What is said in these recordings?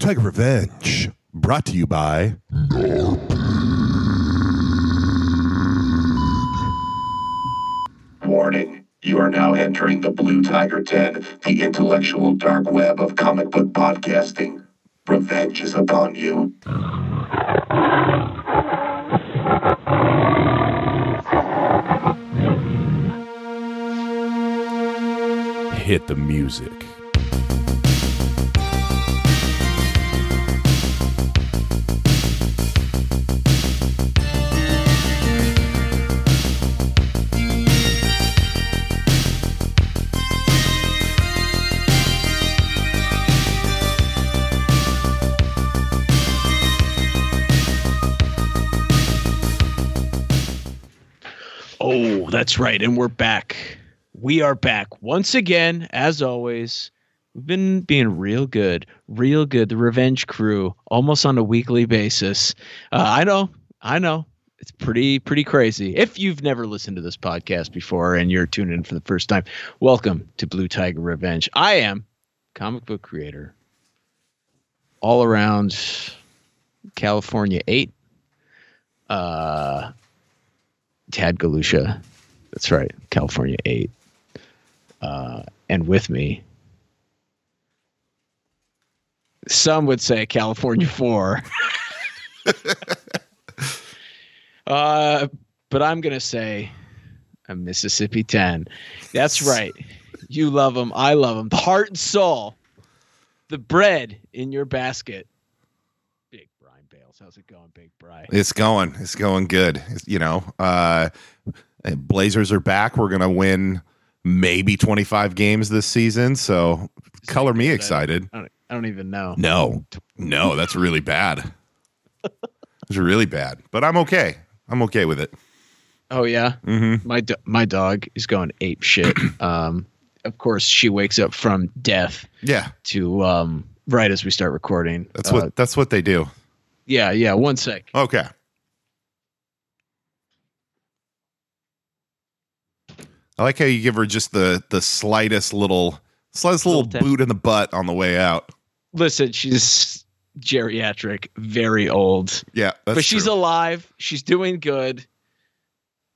Tiger Revenge, brought to you by. Warning. You are now entering the Blue Tiger Den, the intellectual dark web of comic book podcasting. Revenge is upon you. Hit the music. That's right. And we're back. We are back once again, as always. We've been being real good, real good. The Revenge Crew, almost on a weekly basis. Uh, I know, I know. It's pretty, pretty crazy. If you've never listened to this podcast before and you're tuning in for the first time, welcome to Blue Tiger Revenge. I am comic book creator, all around California 8. Uh, Tad Galusha. That's right, California 8. Uh, and with me, some would say California 4. uh, but I'm going to say a Mississippi 10. That's right. You love them. I love them. The heart and soul, the bread in your basket. Big Brian Bales. How's it going, Big Brian? It's going. It's going good. It's- You know, uh, Blazers are back. We're gonna win maybe 25 games this season. So color me excited. I don't, I don't even know. No, no, that's really bad. It's really bad, but I'm okay. I'm okay with it. Oh yeah, Mm-hmm. my do- my dog is going ape shit. um, of course, she wakes up from death Yeah, to um, right as we start recording. that's Uh, what that's what they do. Yeah, yeah. One sec. Okay. I like how you give her just the the slightest little slightest little Little boot in the butt on the way out. Listen, she's geriatric, very old, Yeah, but she's true. alive. She's doing good.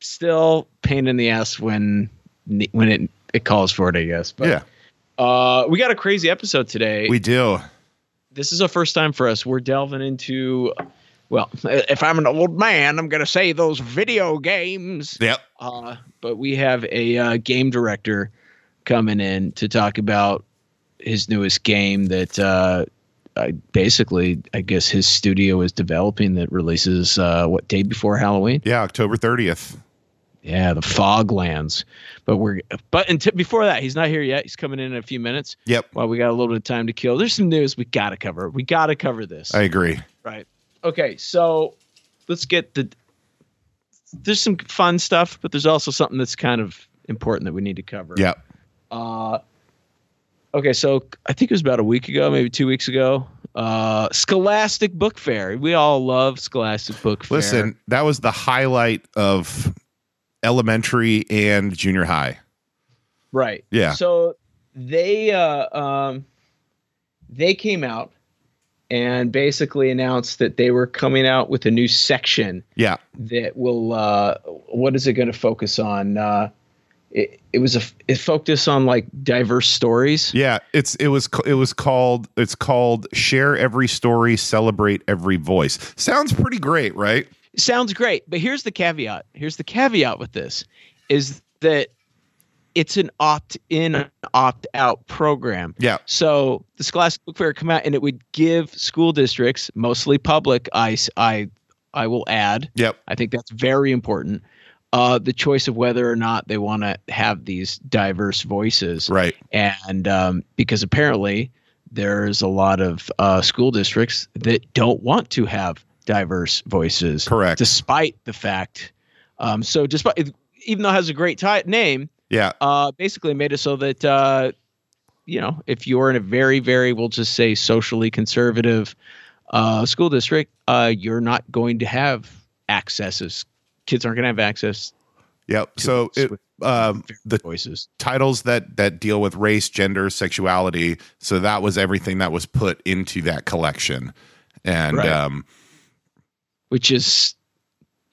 Still pain in the ass when when it it calls for it, I guess. But yeah. uh, we got a crazy episode today. We do. this is a first time for us. We're delving into, well, if I'm an old man, I'm going to say those video games. Yep. Uh, but we have a uh, game director coming in to talk about his newest game that uh, I basically, I guess his studio is developing that releases uh, what day before Halloween? Yeah, October 30th. Yeah, the Foglands. But we're but until before that, he's not here yet. He's coming in in a few minutes. Yep. While we got a little bit of time to kill, there's some news we got to cover. We got to cover this. I agree. Right. Okay, so let's get the. There's some fun stuff, but there's also something that's kind of important that we need to cover. Yep. Uh, okay, so I think it was about a week ago, maybe two weeks ago. Uh, Scholastic Book Fair. We all love Scholastic Book Fair. Listen, that was the highlight of elementary and junior high. right? Yeah. So they uh, um, they came out and basically announced that they were coming out with a new section Yeah. that will uh what is it going to focus on uh it, it was a it focused on like diverse stories Yeah, it's it was it was called it's called share every story, celebrate every voice. Sounds pretty great, right? sounds great but here's the caveat here's the caveat with this is that it's an opt-in opt-out program Yeah. so the scholastic book fair would come out and it would give school districts mostly public I, I, I will add Yep. I think that's very important. Uh, the choice of whether or not they want to have these diverse voices, Right. and um, because apparently there's a lot of uh, school districts that don't want to have diverse voices, Correct. despite the fact. Um, so, despite even though it has a great ti name, Yeah. uh, basically made it so that uh, you know if you're in a very, very, we'll just say socially conservative uh, school district, uh, you're not going to have access. As kids aren't going to have access. Yep. So it um, the voices. titles that that deal with race, gender, sexuality. So that was everything that was put into that collection, and Right. um, which is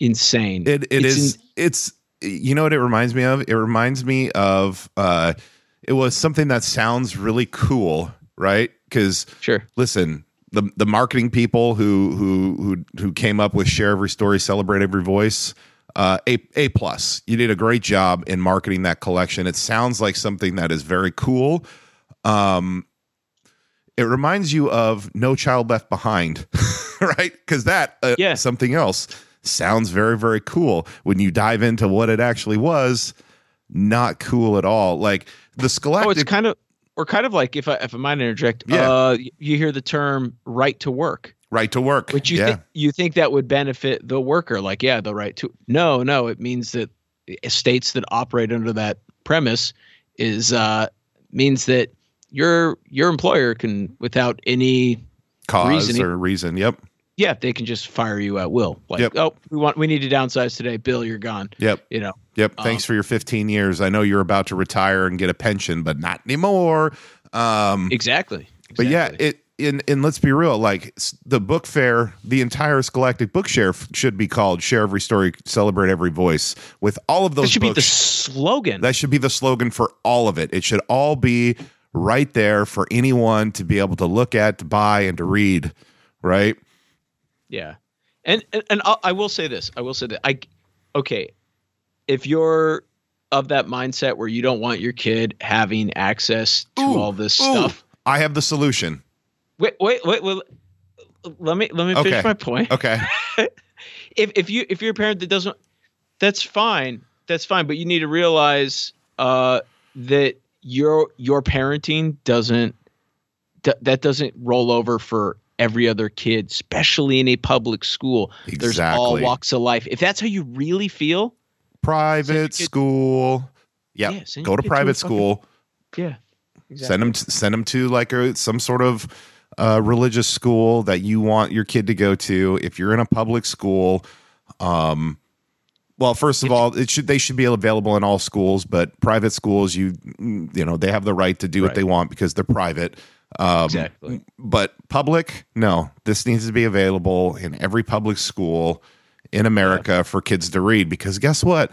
insane. it it It's is in- it's you know what it reminds me of. It reminds me of uh, it was something that sounds really cool, right? Because sure. listen the the marketing people who who who who came up with share every story celebrate every voice uh a a plus you did a great job in marketing that collection it sounds like something that is very cool um it reminds you of no child left behind right because that uh, Yeah. something else sounds very very cool when you dive into what it actually was not cool at all like the Oh, it's kind of or kind of like if I if I might interject, Yeah. uh, you hear the term right to work, right to work which you yeah think you think that would benefit the worker, like yeah, the right to. No, no, it means that states that operate under that premise is uh means that your your employer can without any cause reasoning. or reason yep yeah they can just fire you at will like Yep. oh we want we need to downsize today bill you're gone yep you know Yep. Um, Thanks for your 15 years. I know you're about to retire and get a pension, but not anymore. Um, exactly, but yeah, it in and let's be real. Like the book fair, the entire Scholastic Book Share should be called "Share Every Story, Celebrate Every Voice." With all of those, that should be the slogan that should be the slogan for all of it. It should all be right there for anyone to be able to look at, to buy, and to read. Right? Yeah, and and, and I'll, I will say this. I will say that I, okay, if you're of that mindset where you don't want your kid having access to Ooh, all this Ooh, stuff, I have the solution. wait, wait, wait, wait. Let me let me Okay. finish my point. Okay. If if you if you're a parent that doesn't, that's fine. That's fine. But you need to realize uh, that your your parenting doesn't that doesn't roll over for every other kid, especially in a public school. There's all walks of life. If that's how you really feel, Private kid- school. Yep. Yeah, Go to kid to private fucking- school. yeah, Send them send them to like a some sort of uh, religious school that you want your kid to go to. If you're in a public school, um, well, first of all, it should they should be available in all schools, but private schools, you you know, they have the right to do what they want because they're private. Um, Exactly. But public, no, this needs to be available in every public school in America for kids to read because guess what?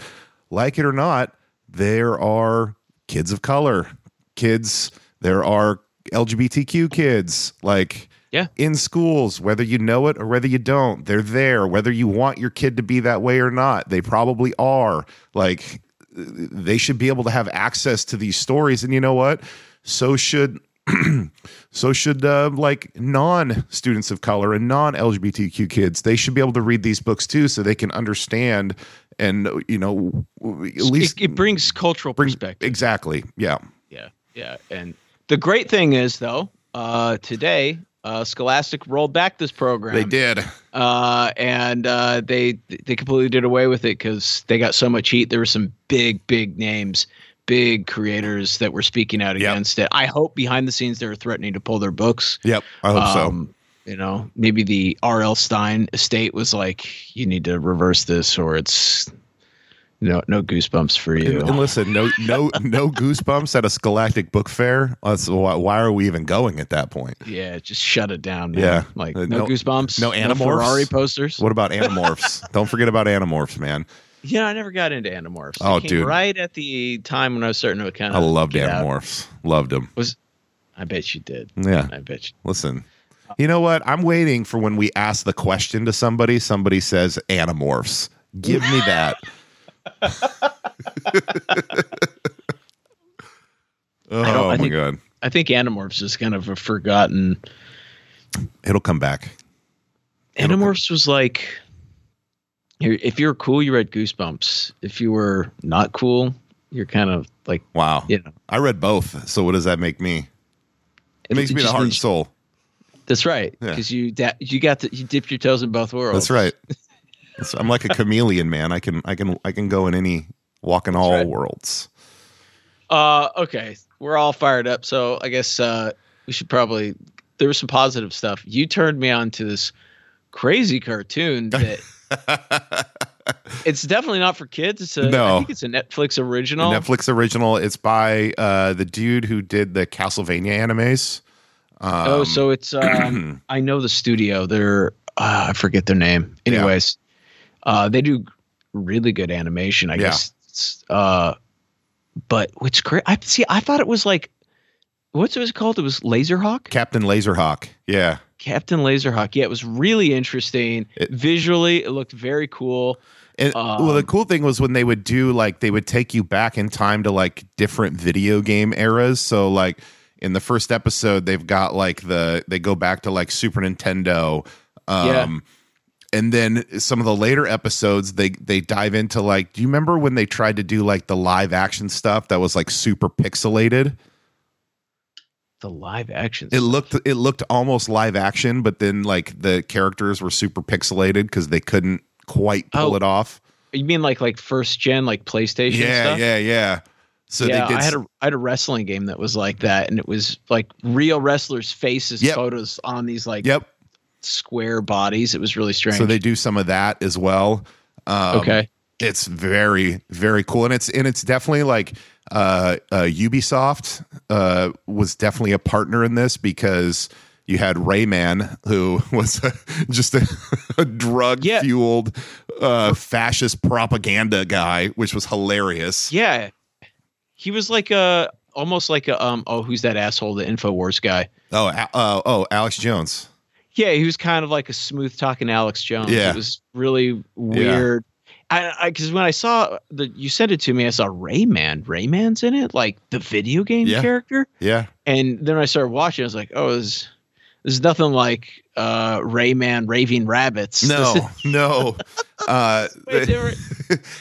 Like it or not, there are kids of color, kids, there are LGBTQ kids, like Yeah. in schools, whether you know it or whether you don't, they're there. Whether you want your kid to be that way or not, they probably are. Like they should be able to have access to these stories. And you know what? So should so should uh, like non students of color and non LGBTQ kids. They should be able to read these books too, so they can understand and you know at least it, it brings cultural bring perspective. exactly. Yeah, Yeah, yeah. And the great thing is, though, uh, today uh, Scholastic rolled back this program. they did. uh, and uh, they they completely did away with it because they got so much heat. There were some big, big names, big creators that were speaking out Yep. against it. I hope behind the scenes they're threatening to pull their books. Yep, I hope so. Um, You know, maybe the R.L. Stine estate was like, "You need to reverse this, or it's no no goosebumps for you." And, and listen, no, no, no goosebumps at a Scholastic book fair. That's why, why are we even going at that point? yeah, just shut it down. Man. Yeah. like Uh, no, no- goosebumps, no Animorphs? no Ferrari posters. What about Animorphs? Don't forget about Animorphs, man. Yeah, I never got into Animorphs. Oh, dude. right at the time when I was starting to kind of, I loved get out. Animorphs. Loved them. Was I bet you did. Yeah. I bet you. Listen, you know what? I'm waiting for when we ask the question to somebody. Somebody says Animorphs. Give me that. oh I my think- god, I think Animorphs is kind of a forgotten. it'll come back. It'll come- Animorphs was like, if you were cool, you read Goosebumps. If you were not cool, you're kind of like, Wow. you know, I read both. So what does that make me? It makes me the heart and soul. That's right, Yeah. because you da- you got to, you dipped your toes in both worlds. That's right. That's- I'm like a chameleon, man. I can I can I can go in any walk in all right. worlds. Uh, okay, we're all fired up, so I guess uh, we should probably. There was some positive stuff. You turned me on to this crazy cartoon that it's definitely not for kids. It's a. No. I think it's a Netflix original. Netflix original. It's by uh, the dude who did the Castlevania animes. Um, oh, so it's. Um, I know the studio. They're. Uh, I forget their name. Anyways, uh, they do really good animation. I Yeah. guess. It's, uh, but what's great? I see. I thought it was like. What's it was called? It was Laserhawk. Captain Laserhawk. Yeah. Captain Laserhawk. Yeah, it was really interesting. It- Visually, it looked very cool. And well, the Um, cool thing was when they would do like they would take you back in time to like different video game eras. So like in the first episode, they've got like the they go back to like Super Nintendo. Um Yeah. and then some of the later episodes they they dive into like do you remember when they tried to do like the live action stuff that was like super pixelated? The live action. It stuff. looked it looked almost live action, but then like the characters were super pixelated because they couldn't quite pull Oh, it off. You mean like like first gen like PlayStation Yeah, stuff? yeah, yeah. So yeah, they did I had a I had a wrestling game that was like that, and it was like real wrestlers' faces, Yep. photos on these like Yep. square bodies. It was really strange. So they do some of that as well. Um, okay, it's very very cool, and it's and it's definitely like uh, uh, Ubisoft uh, was definitely a partner in this because you had Rayman, who was a, just a, a drug Yeah. fueled uh, fascist propaganda guy, which was hilarious. yeah, he was like a almost like a um oh who's that asshole the Infowars guy. Oh, uh, oh, Alex Jones. Yeah, he was kind of like a smooth talking Alex Jones. Yeah. it was really weird. I because when I saw the you sent it to me, I saw Rayman. Rayman's in it, like the video game Yeah. character. Yeah, And then I started watching. I was like, oh, this, this is nothing like uh, Rayman Raving Rabbids. no, no. Uh,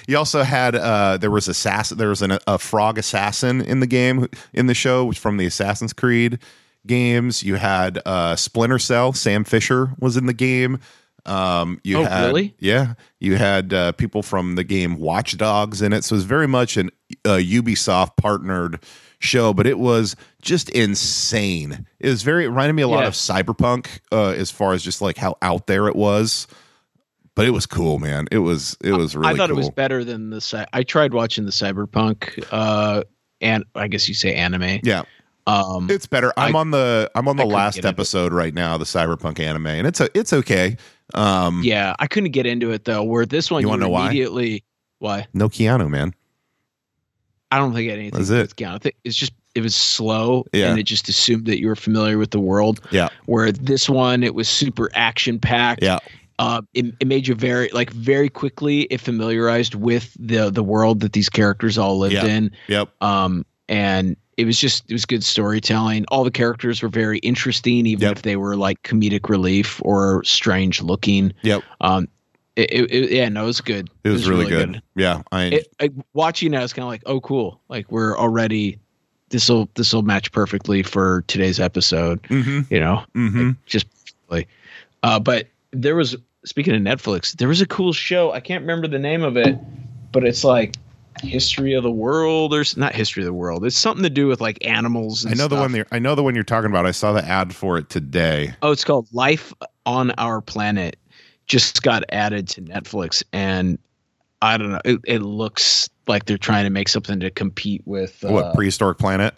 you also had uh, there was assassin there was an, a frog assassin in the game in the show which from the Assassin's Creed games. You had uh, Splinter Cell. Sam Fisher was in the game. Um, you Oh, had really? yeah, you had uh, people from the game Watch Dogs in it. So it was very much an uh, Ubisoft partnered show, but it was just insane. It was very it reminded me a lot Yeah. of Cyberpunk uh, as far as just like how out there it was. But it was cool, man. It was it was really I thought cool. it was better than the. I tried watching the Cyberpunk, uh, and I guess you say anime. yeah, Um, it's better. I'm I- on the I'm on the last episode right now, the Cyberpunk anime, and it's a it's okay. Um, yeah, I couldn't get into it though. Where this one, You you, wanna know why? immediately. Why? no Keanu, man. I don't think it had anything That's it. with Keanu. It's just it was slow, Yeah. and it just assumed that you were familiar with the world. Yeah, Where this one, it was super action packed. yeah, uh, it, it made you very like very quickly it familiarized with the the world that these characters all lived Yeah. in yep, um and it was just it was good storytelling all the characters were very interesting even Yep. if they were like comedic relief or strange looking yep. um it, it, it- yeah no it was good It was, really, good. Yeah, I It, I, watching it, I was kind of like, oh, cool. Like we're already this will this will match perfectly for today's episode. hmm You know, mm-hmm. like, just perfectly. Uh, but there was speaking of Netflix, there was a cool show. I can't remember the name of it, but it's like history of the world or not history of the world. It's something to do with like animals. And I know the one. I know the one you're talking about. I saw the ad for it today. Oh, it's called Life on Our Planet. Just got added to Netflix, and I don't know. It, it looks like they're trying to make something to compete with. Uh, what prehistoric planet?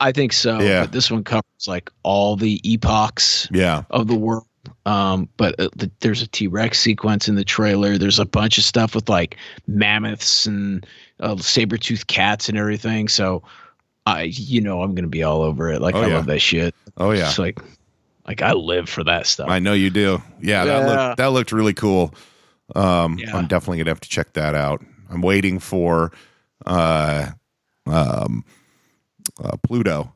I think so. Yeah. But this one covers like all the epochs Yeah, of the world. Um, but uh, the, there's a T Rex sequence in the trailer. There's a bunch of stuff with like mammoths and uh, saber toothed cats and everything. So, I, you know, I'm gonna be all over it. Like Oh, I yeah. love that shit. Oh yeah, It's like, like I live for that stuff. I know you do. Yeah, that Yeah. looked that looked really cool. Um, Yeah. I'm definitely gonna have to check that out. I'm waiting for uh, um, uh, Pluto.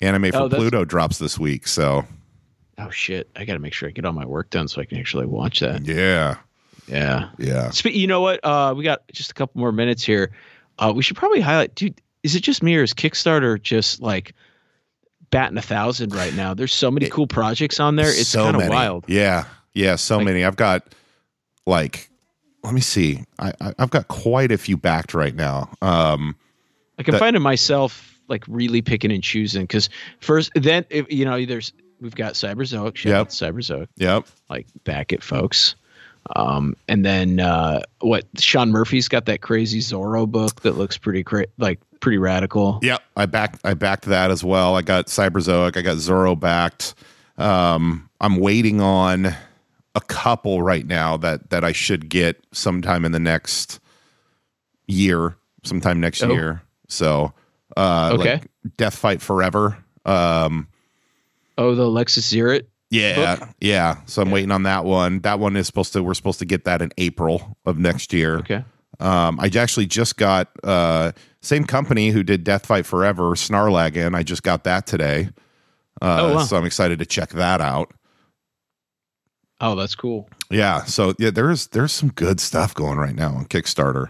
Anime for Oh, Pluto drops this week, so oh shit! I got to make sure I get all my work done so I can actually watch that. yeah, Yeah. yeah. Spe- you know what? Uh, we got just a couple more minutes here. Uh, we should probably highlight, dude. Is it just me or is Kickstarter just like batting a thousand right now? There's so many cool projects on there. It's so kind of wild. Yeah, yeah, so Like- many. I've got like, let me see. I, I I've got quite a few backed right now. Um, Like I'm That- finding myself like really picking and choosing because first, then if, you know, there's we've got Cyberzoic, shout Yep. Cyberzoic, yep. like back it, folks. Um, and then uh, what? Sean Murphy's got that crazy Zorro book that looks pretty cra- like pretty radical. Yep, I backed I backed that as well. I got Cyberzoic, I got Zorro backed. Um, I'm waiting on a couple right now that that I should get sometime in the next year, sometime next Oh. year. So, uh, Okay. like Death Fight Forever. Um, Oh, the Lexus Zerot. Yeah, Book? yeah. So I'm Yeah. waiting on that one. That one is supposed to. We're supposed to get that in April of next year. Okay. Um, I actually just got uh, same company who did Death Fight Forever, Snarlagan. I just got that today. Uh, Oh, wow. So I'm excited to check that out. Oh, that's cool. Yeah. So yeah, there's there's some good stuff going right now on Kickstarter.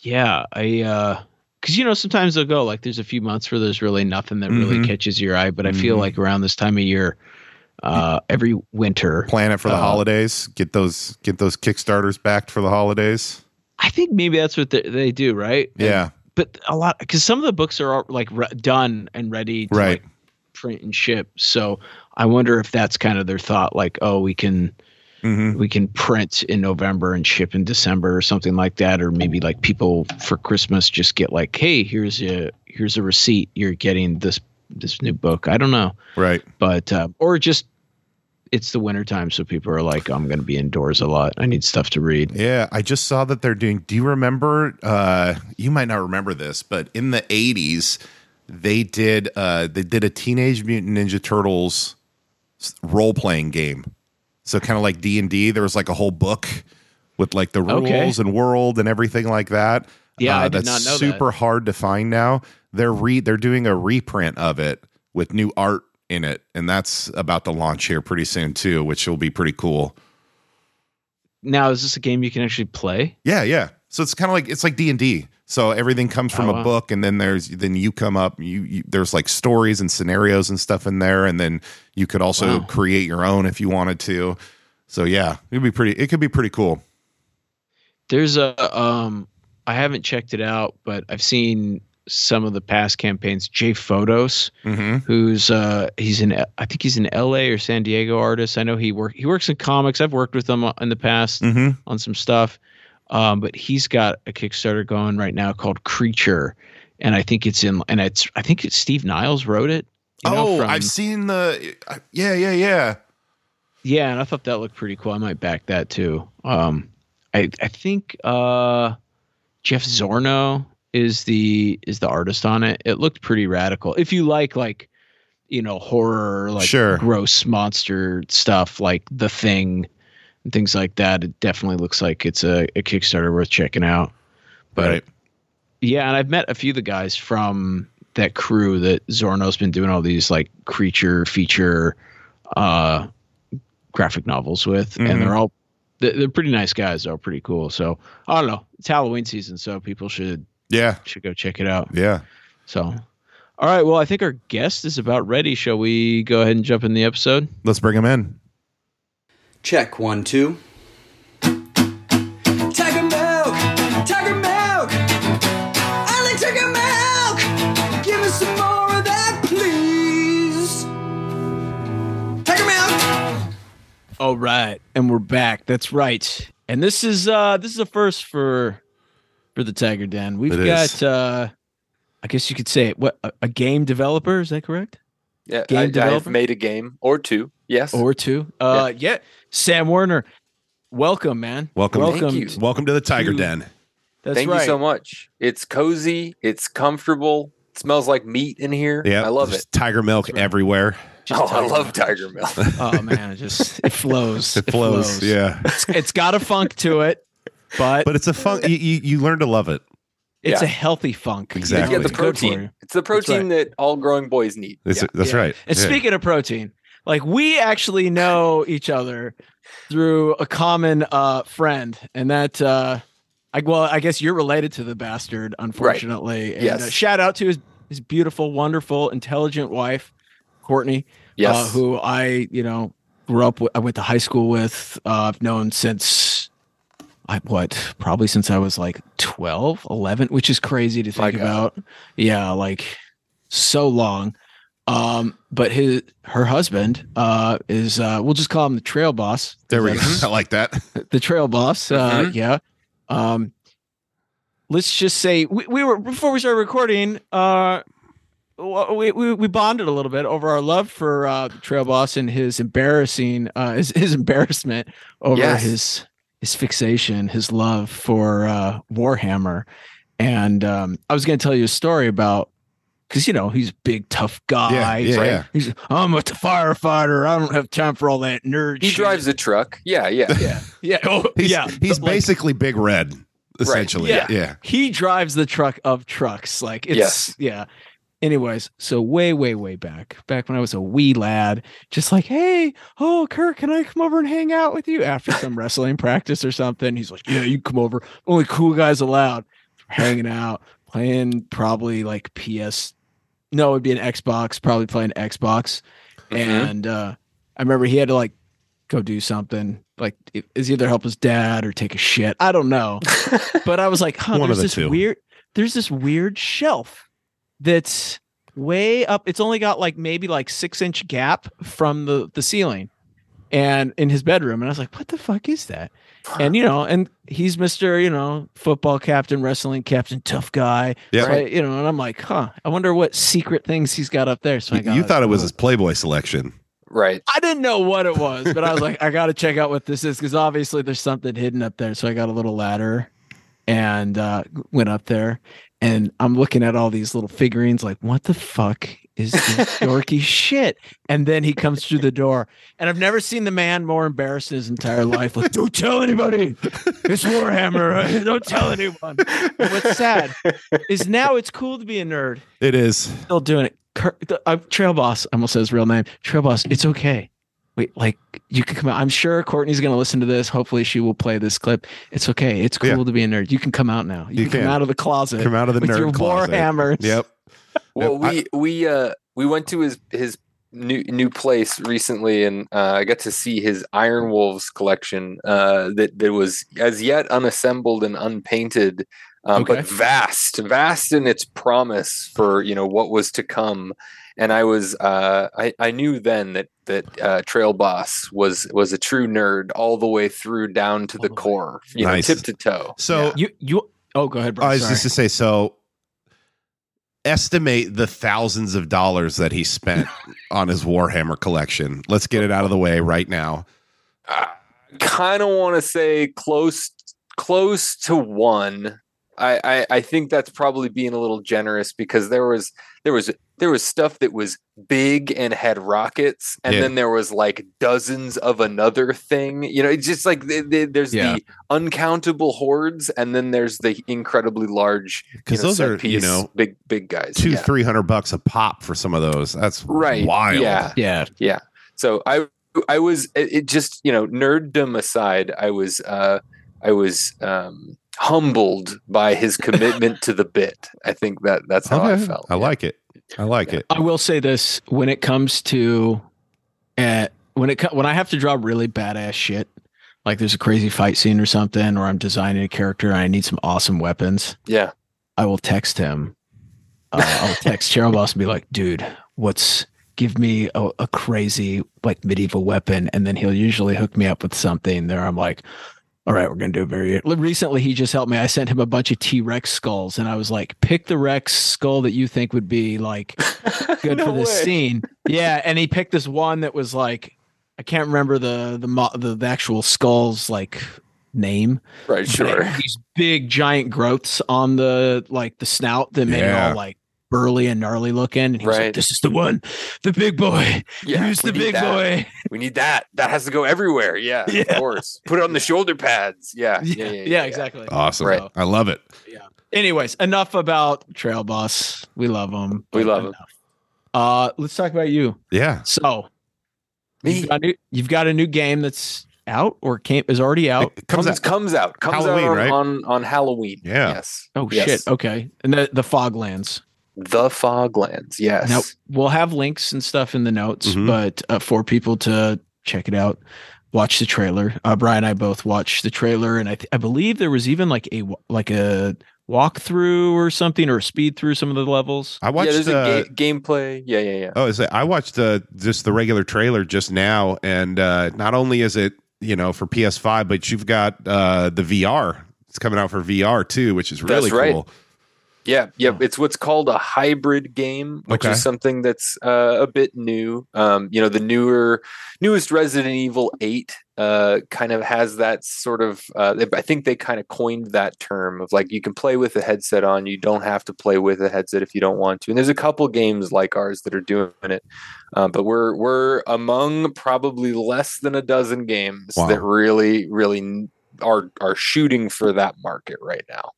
Yeah, I uh because you know sometimes they'll go like there's a few months where there's really nothing that really Mhm. catches your eye, but I feel Mhm. like around this time of year, uh, every winter, Plan it for the Uh, holidays. Get those get those Kickstarters backed for the holidays. I think maybe that's what they, they do, right? And- Yeah. but a lot because some of the books are like re- done and ready to Right. like, print and ship. So I wonder if that's kind of their thought, like, oh, we can hmm we can print in November and ship in December or something like that, or maybe like people for Christmas just get like, hey, here's a here's a receipt, you're getting this this new book. I don't know, Right. but uh, or just it's the wintertime, so people are like, I'm going to be indoors a lot. I need stuff to read. Yeah, I just saw that they're doing. Do you remember? Uh, you might not remember this, but in the '80s, they did uh, they did a Teenage Mutant Ninja Turtles role playing game. So kind of like D and D. There was like a whole book with like the rules Okay. and world and everything like that. Yeah, Uh, that's know that. super hard to find now. They're re they're doing a reprint of it with new art in it, and that's about to launch here pretty soon too, which will be pretty cool. Now, is this a game you can actually play? Yeah, yeah. So it's kind of like it's like D and D. So everything comes from Oh, a wow. book, and then there's then you come up. You, you there's like stories and scenarios and stuff in there, and then you could also Wow. create your own if you wanted to. So yeah, it'd be pretty. It could be pretty cool. There's a um I haven't checked it out, but I've seen some of the past campaigns. Jay Fotos, Mm-hmm. who's uh he's in I think he's an LA or San Diego artist. I know he work he works in comics. I've worked with him in the past Mm-hmm. on some stuff. Um, but he's got a Kickstarter going right now called Creature, and I think it's in and it's I think it's Steve Niles wrote it. you know, Oh, from- I've seen the. uh, Yeah, yeah, yeah. Yeah, and I thought that looked pretty cool. I might back that too. Um, I I think uh, Jeff Zornow is the is the artist on it. It looked pretty radical. If you like like you know horror, like Sure. gross monster stuff, like The Thing and things like that, it definitely looks like it's a, a Kickstarter worth checking out. But right. yeah, and I've met a few of the guys from that crew that Zornow's been doing all these like creature feature uh graphic novels with Mhm. and they're all they're, they're pretty nice guys they're pretty cool so i don't know it's halloween season so people should Yeah, should go check it out yeah. so all right well i think our guest is about ready shall we go ahead and jump in the episode Let's bring him in. Check one, two. Tiger milk, tiger milk. I like tiger milk. Give me some more of that, please. Tiger milk. all right and we're back that's right and this is uh this is a first for for the tiger den we've It got is. uh i guess you could say it. what a, a game developer is that correct Yeah, Game I, I've developer? made a game or two. Yes. or two. Uh, yeah. Sam Warner, welcome, man. Welcome. Thank welcome. you. to- Welcome to the Tiger Dude. Den. that's Thank right. you so much. It's cozy. It's comfortable. It smells like meat in here. Yeah, I love it. Tiger milk right. everywhere. Just Oh, I love milk. tiger milk. Oh man, it just it flows. It flows. Yeah, It's, it's got a funk to it, but, but it's a funk. You, you you learn to love it. it's yeah. a healthy funk. you Exactly. know, Yeah, the it's good for you. protein. It's the protein that all growing boys need. It's, Yeah. That's Yeah. right. And Yeah. speaking of protein, like we actually know each other through a common uh friend, and that uh I well, I guess you're related to the bastard, unfortunately. And Yes. uh, shout out to his his beautiful, wonderful, intelligent wife, Courtney, Yes. uh, who I, you know, grew up with, I went to high school with. Uh, I've known since I what, probably since I was like 12, 11, which is crazy to think about. Yeah, like so long. Um, but his her husband uh is uh we'll just call him the trail boss. There we go. I like that. the trail boss. Uh, Mhm. yeah. Um, let's just say we, we were before we started recording. Uh, we, we we bonded a little bit over our love for uh, trail boss and his embarrassing uh, his, his embarrassment over Yes. his his fixation, his love for uh, Warhammer. And um, I was going to tell you a story about because you know he's a big tough guy. Yeah, yeah, right? yeah. He's I'm a firefighter. I don't have time for all that nerd. He shit." drives a truck. Yeah, yeah. Yeah, yeah, oh, He's, yeah. he's but, like, basically Big Red, essentially. Yeah. yeah. he drives the truck of trucks. Like it's Yes. yeah. Anyways, so way, way, way back, back when I was a wee lad, just like, hey, oh, Kirk, can I come over and hang out with you after some wrestling practice or something? He's like, yeah, you come over. Only cool guys allowed. Hanging out, playing probably like PS. No, it'd be an Xbox. Probably playing Xbox. Mhm. And uh, I remember he had to like go do something. Like, is either help his dad or take a shit. I don't know but I was like, huh, One of the this two. weird, there's this weird shelf that's way up. It's only got like maybe like six inch gap from the the ceiling, and in his bedroom. And I was like, what the fuck is that? And you know, and he's Mister, you know, football captain, wrestling captain, tough guy. Yeah. So I- you know, and I'm like, huh, I wonder what secret things he's got up there. So I You, got you thought it was his Playboy selection. right. I didn't know what it was, but I was like, I got to check out what this is because obviously there's something hidden up there. So I got a little ladder and uh, went up there, and I'm looking at all these little figurines, like, what the fuck is this dorky shit? And then he comes through the door, and I've never seen the man more embarrassed in his entire life. Like, don't tell anybody. It's Warhammer. right? Don't tell anyone. And what's sad is now it's cool to be a nerd It is. still doing it. Kurt, the, uh, Trail Boss, I almost said his real name. Trail Boss, it's okay. Wait, like you can come out. I'm sure Courtney's going to listen to this. Hopefully, she will play this clip. It's okay. It's cool Yeah. to be a nerd. You can come out now. You, You can, can. come out of the closet Come out of the with nerd your closet. Warhammers. Yep. Well, Yep, I- we we uh we went to his his new new place recently, and uh, I got to see his Iron Wolves collection uh, that that was as yet unassembled and unpainted, um, Okay. but vast, vast in its promise for you know what was to come. And I was uh, I I knew then that that uh, Trail Boss was was a true nerd all the way through down to the the way. core, you Nice. know, tip to toe. So You you. Oh, go ahead, bro. I was Sorry. just to say, so estimate the thousands of dollars that he spent on his Warhammer collection. Let's get it out of the way right now. I kind of want to say close close to one I, I i think that's probably being a little generous because there was there was there was stuff that was big and had rockets and Yeah. then there was like dozens of another thing you know it's just like the, the, there's Yeah. the uncountable hordes and then there's the incredibly large you Because know, those set are, you know, big big guys two, yeah. three hundred bucks a pop for some of those. That's Right, wild. yeah. yeah. yeah so i i was it, it just you know nerddom aside i was uh i was um humbled by his commitment to the bit i think that that's how i felt I like it. I like it. I will say this: when it comes to, uh, when it when I have to draw really badass shit, like there's a crazy fight scene or something, or I'm designing a character and I need some awesome weapons. yeah I will text him. Uh, I'll text Trail Boss and be like, dude, what's give me a, a crazy like medieval weapon? And then he'll usually hook me up with something there. I'm like, all right, we're gonna do a very recently he just helped me. I sent him a bunch of T-Rex skulls and I was like, pick the Rex skull that you think would be like good No for this way. scene. Yeah, and he picked this one that was like I can't remember the the the, the actual skull's like name. right sure These big giant growths on the like the snout that made it all like burly and gnarly looking. And he was Right. like, "This is the one, the big boy. yeah Use the big that. boy." we need that that has to go everywhere yeah, Yeah. of course put it on the shoulder pads yeah Yeah, yeah, exactly. Awesome. Right. I love it. Yeah. Anyways, enough about Trail Boss. We love him. We but love him. enough. Uh, let's talk about you. Yeah. So me you've got, new, you've got a new game that's out or came is already out. It comes comes out. comes out comes Halloween, out on, right? on on halloween Yeah. yes Oh Yes. shit. Okay. And the the Foglands. The foglands yes Now we'll have links and stuff in the notes, Mhm. but uh, for people to check it out, watch the trailer. Uh, Brian and I both watched the trailer, and I th- I believe there was even like a like a walkthrough or something or speed through some of the levels? I watched. yeah, there's uh, a ga- gameplay. Yeah, yeah, yeah. Oh, is it? I watched uh, just the regular trailer just now, and uh, not only is it you know for PS5, but you've got uh, the VR. It's coming out for VR too, which is really That's right. cool. Yeah, yeah, it's what's called a hybrid game, which Okay. is something that's uh, a bit new. Um, you know, the newer, newest Resident Evil Eight uh, kind of has that sort of. Uh, I think they kind of coined that term of like you can play with a headset on, you don't have to play with a headset if you don't want to. And there's a couple games like ours that are doing it, uh, but we're we're among probably less than a dozen games Wow. that really, really are are shooting for that market right now.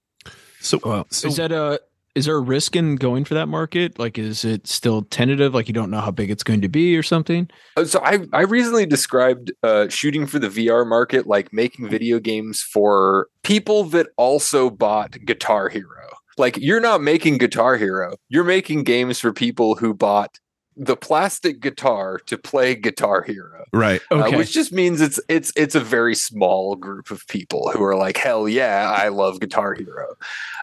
So, Well, so is that a is there a risk in going for that market? Like, is it still tentative? Like, you don't know how big it's going to be or something? Uh, So I I recently described uh, shooting for the VR market like making video games for people that also bought Guitar Hero. Like you're not making Guitar Hero, you're making games for people who bought the plastic guitar to play Guitar Hero. right. Uh, Okay. which just means it's it's it's a very small group of people who are like, hell yeah, I love Guitar Hero.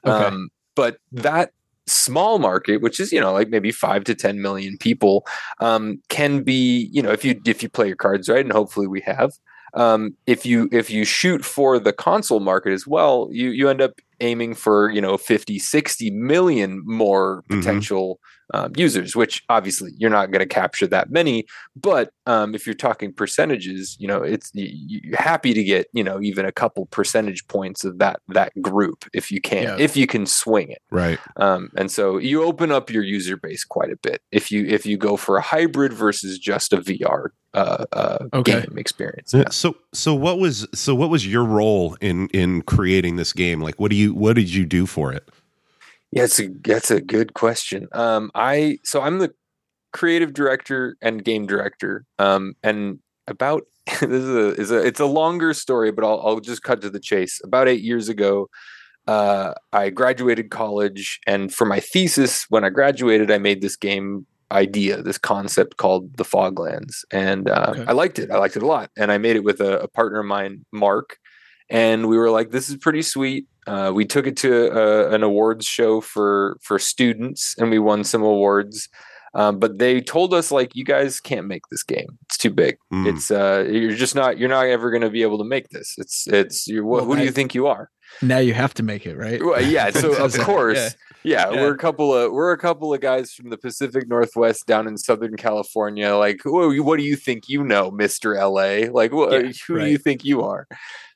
Okay. Um, but that small market, which is you know like maybe five to ten million people, um, can be you know if you if you play your cards right, and hopefully we have. Um, if you if you shoot for the console market as well, you you end up aiming for you know 50 60 million more Mhm. potential um, users which obviously you're not going to capture that many but um, if you're talking percentages you know it's you're happy to get you know even a couple percentage points of that that group if you can Yeah. if you can swing it Right. um, and so you open up your user base quite a bit if you if you go for a hybrid versus just a vr uh, uh, Okay. game experience So, so what was so what was your role in in creating this game? Like, what do you what did you do for it? Yeah, it's a that's a good question. Um, I so I'm the creative director and game director. Um, and about this is a, is a it's a longer story, but I'll I'll just cut to the chase. About eight years ago, uh, I graduated college, and for my thesis, when I graduated, I made this game idea, this concept called the Foglands, and uh, Okay. I liked it. I liked it a lot, and I made it with a, a partner of mine, Mark, and we were like, "This is pretty sweet." Uh, we took it to uh, an awards show for for students, and we won some awards. Um, but they told us like, "You guys can't make this game. It's too big. Mm. It's uh, you're just not. You're not ever going to be able to make this. It's it's. You're, Well, who do you think you are?" now you have to make it, right? Well, yeah. So of course, yeah, Yeah. we're a couple of we're a couple of guys from the Pacific Northwest down in Southern California. Like, whoa, what do you think you know, Mister LA? Like, wh- Yeah, who do you think you are?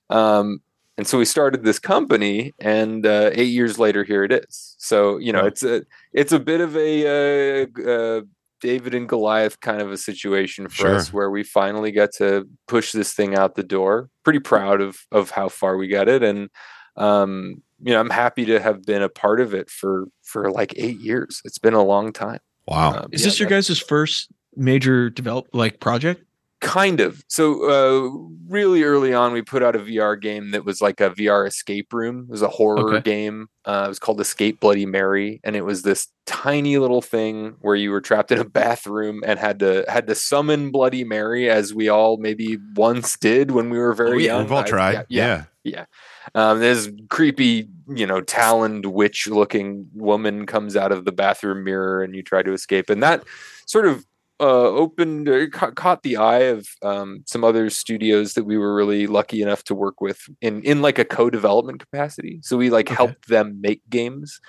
Um, and so we started this company, and uh, eight years later, here it is. So you know, Wow. it's a it's a bit of a uh, uh, David and Goliath kind of a situation for Sure. us, where we finally got to push this thing out the door. Pretty proud of of how far we got it, and um, you know, I'm happy to have been a part of it for for like eight years. It's been a long time. Wow. Um, Is yeah, this your that- guys' first major develop like project? Kind of so uh really early on we put out a vr game that was like a vr escape room it was a horror Okay. game uh, it was called escape bloody mary and it was this tiny little thing where you were trapped in a bathroom and had to had to summon bloody mary as we all maybe once did when we were very yeah, young We've all I- tried. yeah, Yeah. um, this creepy, you know, taloned witch-looking woman comes out of the bathroom mirror, and you try to escape. And that sort of uh, opened, uh, ca- caught the eye of um, some other studios that we were really lucky enough to work with in in like a co-development capacity. So we like Okay. helped them make games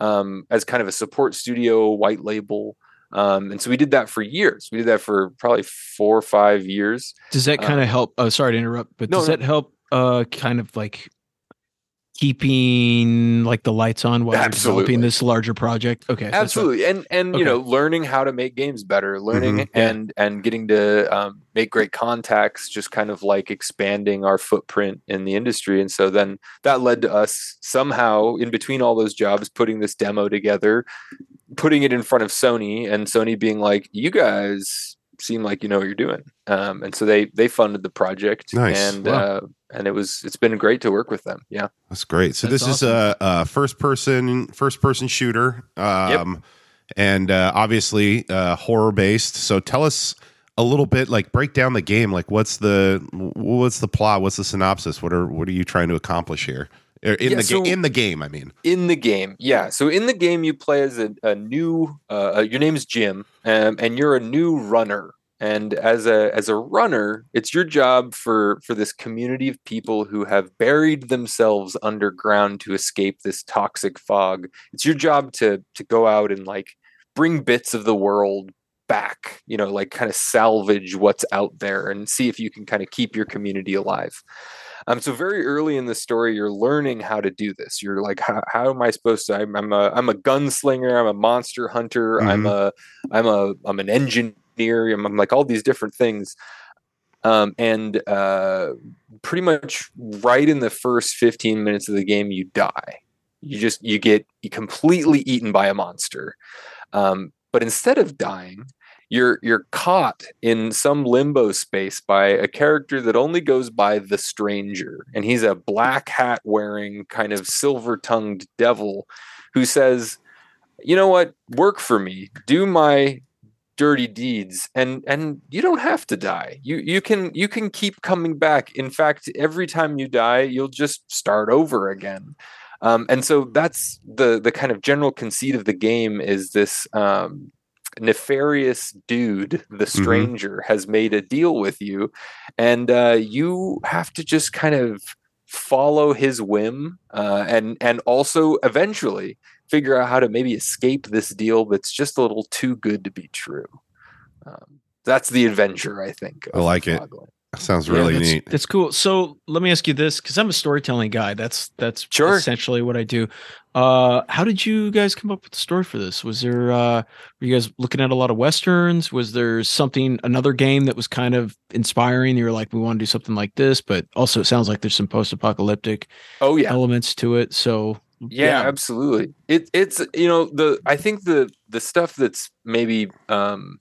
um, as kind of a support studio, white label. Um, and so we did that for years. We did that for probably four or five years. Does that Uh, kind of help? Oh, sorry to interrupt, but no, does no. that help? Uh, kind of like keeping like the lights on while Absolutely. developing this larger project. Okay, what- absolutely and and you know learning how to make games better learning Mhm, yeah. and and getting to um, make great contacts just kind of like expanding our footprint in the industry and so then that led to us somehow in between all those jobs putting this demo together putting it in front of sony and sony being like you guys seem like you know what you're doing um, and so they they funded the project Nice. and Wow. uh, and it was it's been great to work with them yeah That's great. So That's this is a, a first person first person shooter, um, and uh, obviously uh, horror based. So tell us a little bit, like break down the game. Like what's the what's the plot? What's the synopsis? What are what are you trying to accomplish here? In Yeah, the so- ga- in the game, I mean. in the game yeah. So in the game you play as a, a new uh, uh, your name's jim um, and you're a new runner. And as a as a runner it's your job for for this community of people who have buried themselves underground to escape this toxic fog. It's your job to to go out and like bring bits of the world back you know like kind of salvage what's out there and see if you can kind of keep your community alive um, so very early in the story, you're learning how to do this. You're like, how, how am I supposed to? I'm, I'm a I'm a gunslinger. I'm a monster hunter. I'm a I'm a I'm an engineer. I'm, I'm like all these different things. Um, and uh, pretty much right in the first 15 minutes of the game, you die. You just you get completely eaten by a monster. Um, but instead of dying, you're you're caught in some limbo space by a character that only goes by the stranger. And he's a black hat wearing kind of silver tongued devil who says you know what? Work for me. Do my dirty deeds. And and you don't have to die. You you can you can keep coming back. In fact every time you die you'll just start over again. Um, and so that's the the kind of general conceit of the game is this um, nefarious dude, the stranger, has made a deal with you, and uh, you have to just kind of follow his whim, uh, and and also eventually figure out how to maybe escape this deal that's just a little too good to be true. Um, that's the adventure, I think. I like it. Fogland. Sounds Yeah, really that's, neat. That's cool. So let me ask you this, because I'm a storytelling guy. That's that's Sure. essentially what I do. Uh, how did you guys come up with the story for this? Was there uh, were you guys looking at a lot of westerns? Was there something another game that was kind of inspiring? You were like, we want to do something like this, but also it sounds like there's some post-apocalyptic Oh yeah, elements to it. So yeah, absolutely it it's you know the i think the the stuff that's maybe um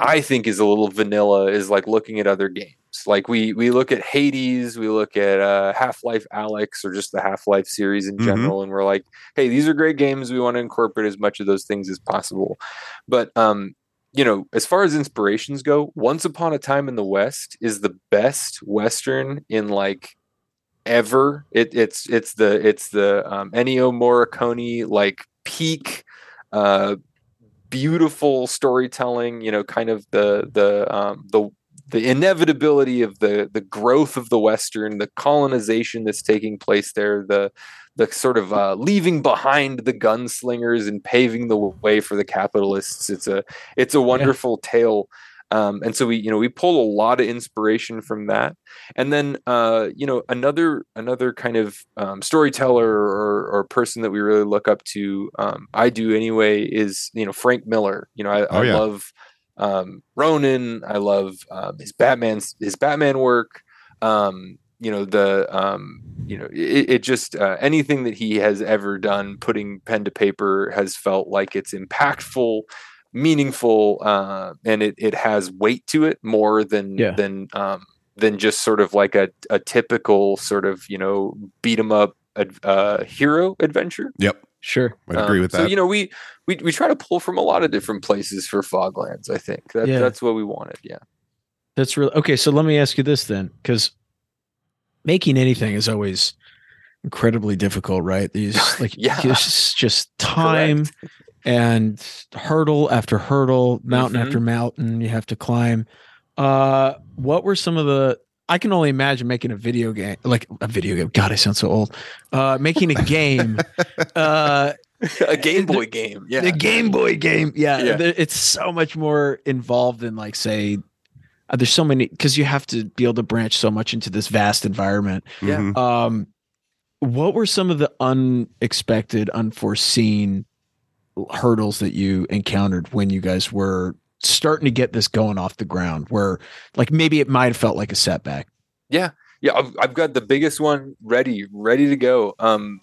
i think is a little vanilla is like looking at other games like we we look at hades we look at uh half-life alyx or just the half-life series in Mhm. general and we're like hey these are great games we want to incorporate as much of those things as possible but um you know as far as inspirations go once upon a time in the west is the best western in like ever. It, it's it's the it's the um, Ennio Morricone like peak, uh, beautiful storytelling. You know, kind of the the um, the the inevitability of the the growth of the western, the colonization that's taking place there, the the sort of uh, leaving behind the gunslingers and paving the way for the capitalists. It's a it's a wonderful tale. Um, and so we, you know, we pull a lot of inspiration from that. And then uh, you know another another kind of um, storyteller or, or person that we really look up to um, i do anyway is you know frank miller. You know i, Oh, I yeah. love um, ronin. I love um, his batman's his batman work. Um, you know the um, you know it, it just uh, anything that he has ever done putting pen to paper has felt like it's impactful meaningful uh, and it, it has weight to it more than Yeah. than um, than just sort of like a, a typical sort of you know beat 'em up ad- uh, hero adventure. Yep. sure. I agree Um, with So you know we, we we try to pull from a lot of different places for Foglands. I think that Yeah. that's what we wanted. Yeah. That's really okay. So let me ask you this then, because making anything is always incredibly difficult, right? These like Yeah. it's just time and hurdle after hurdle, mountain Mhm. after mountain you have to climb. Uh, what were some of the? I can only imagine making a video game, like a video game. God, I sound so old. Uh, making a game. uh, a Game Boy game. Yeah. the Game Boy game. Yeah, Yeah. there- it's so much more involved than like say. Uh, there's so many because you have to be able to branch so much into this vast environment. yeah. Mhm. Um, what were some of the unexpected, unforeseen hurdles that you encountered when you guys were starting to get this going off the ground? Where like maybe it might have felt like a setback. Yeah, yeah I've, I've got the biggest one ready, ready to go. Um,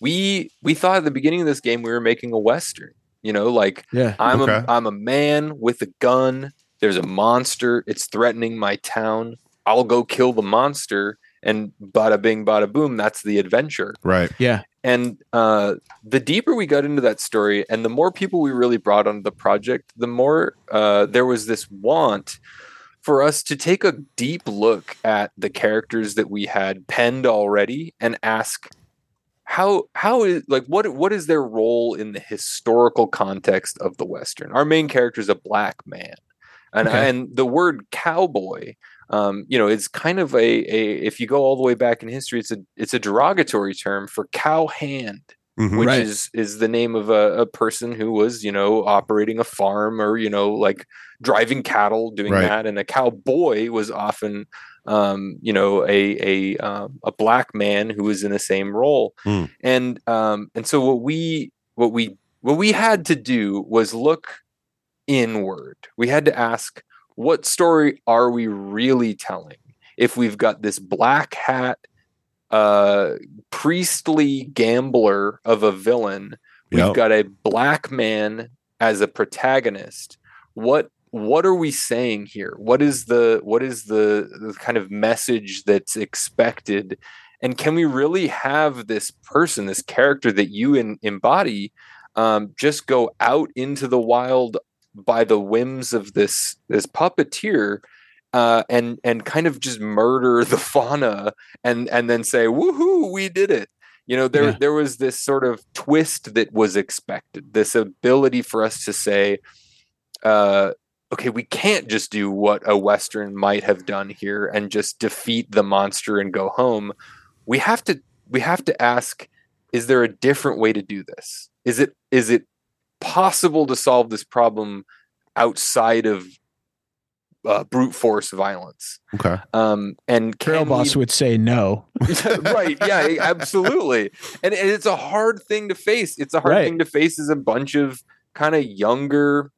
we we thought at the beginning of this game we were making a western. You know, like Yeah, I'm Okay. a I'm a man with a gun. There's a monster. It's threatening my town. I'll go kill the monster, and bada bing, bada boom. That's the adventure. Right. yeah, And uh, the deeper we got into that story, and the more people we really brought onto the project, the more uh, there was this want for us to take a deep look at the characters that we had penned already and ask how how is like what what is their role in the historical context of the western our main character is a black man and Okay. and the word cowboy um you know it's kind of a a if you go all the way back in history it's a it's a derogatory term for cow hand Mhm. which Right. is is the name of a, a person who was you know operating a farm or you know like driving cattle doing Right. that and a cowboy was often um you know a a um, a black man who was in the same role Hmm. and um and so what we what we what we had to do was look inward we had to ask what story are we really telling if we've got this black hat uh priestly gambler of a villain? We've Yep. got a black man as a protagonist. What what are we saying here? What is the what is the, the kind of message that's expected? And can we really have this person this character that you in, embody um, just go out into the wild by the whims of this this puppeteer uh, and and kind of just murder the fauna and and then say woohoo we did it. You know there Yeah. there was this sort of twist that was expected this ability for us to say uh okay we can't just do what a western might have done here and just defeat the monster and go home. We have to we have to ask is there a different way to do this? Is it is it possible to solve this problem outside of uh, brute force violence Okay. um and Trail can we boss would say no. right yeah absolutely and, and it's a hard thing to face it's a hard Right. thing to face as a bunch of kind of younger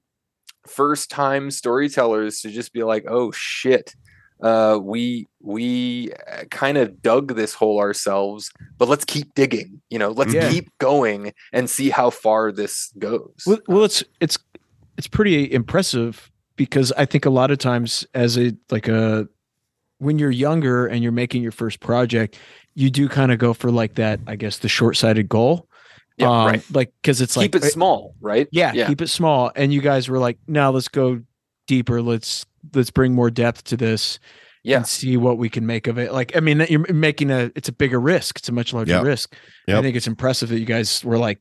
first time storytellers to just be like oh shit uh we we kind of dug this hole ourselves but let's keep digging you know let's Yeah. keep going and see how far this goes Well, well, it's it's it's pretty impressive because I think a lot of times as a like a when you're younger and you're making your first project, you do kind of go for like that, I guess, the short sighted goal. yeah Um, right Like because it's keep like keep it small right yeah, yeah keep it small. And you guys were like, now let's go deeper. Let's let's bring more depth to this yeah and see what we can make of it. Like, I mean, you're making a it's a bigger risk. It's a much larger Yep. risk. I think it's impressive that you guys were like,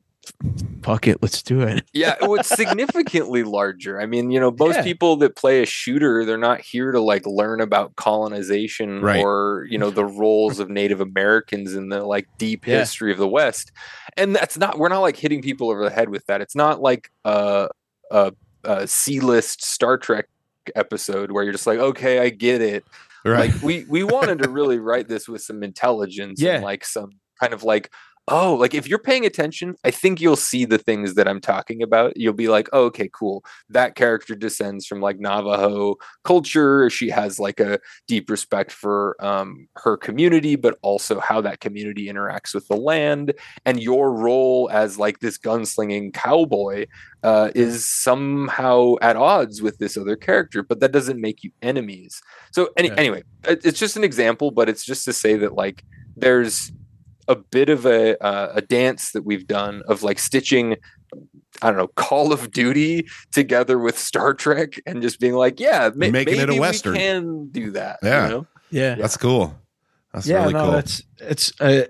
fuck it, let's do it. yeah well, it's significantly larger i mean you know most Yeah. people that play a shooter they're not here to like learn about colonization Right. or you know the roles of native americans in the like deep Yeah. history of the west and that's not we're not like hitting people over the head with that it's not like uh, a a, a c-list star trek episode where you're just like okay i get it Right. like we we wanted to really write this with some intelligence Yeah. and like some kind of like oh like if you're paying attention i think you'll see the things that i'm talking about. You'll be like oh, okay cool. That character descends from like navajo culture. She has like a deep respect for um, her community but also how that community interacts with the land. And your role as like this gunslinging cowboy uh, is somehow at odds with this other character but that doesn't make you enemies. So any, Yeah. anyway it's just an example but it's just to say that like there's a bit of a uh, a dance that we've done of like stitching I don't know Call of Duty together with Star Trek and just being like yeah ma- Making it a maybe we Western. can do that Yeah. you know? Yeah. That's cool. That's yeah, really no, cool. that's it's uh,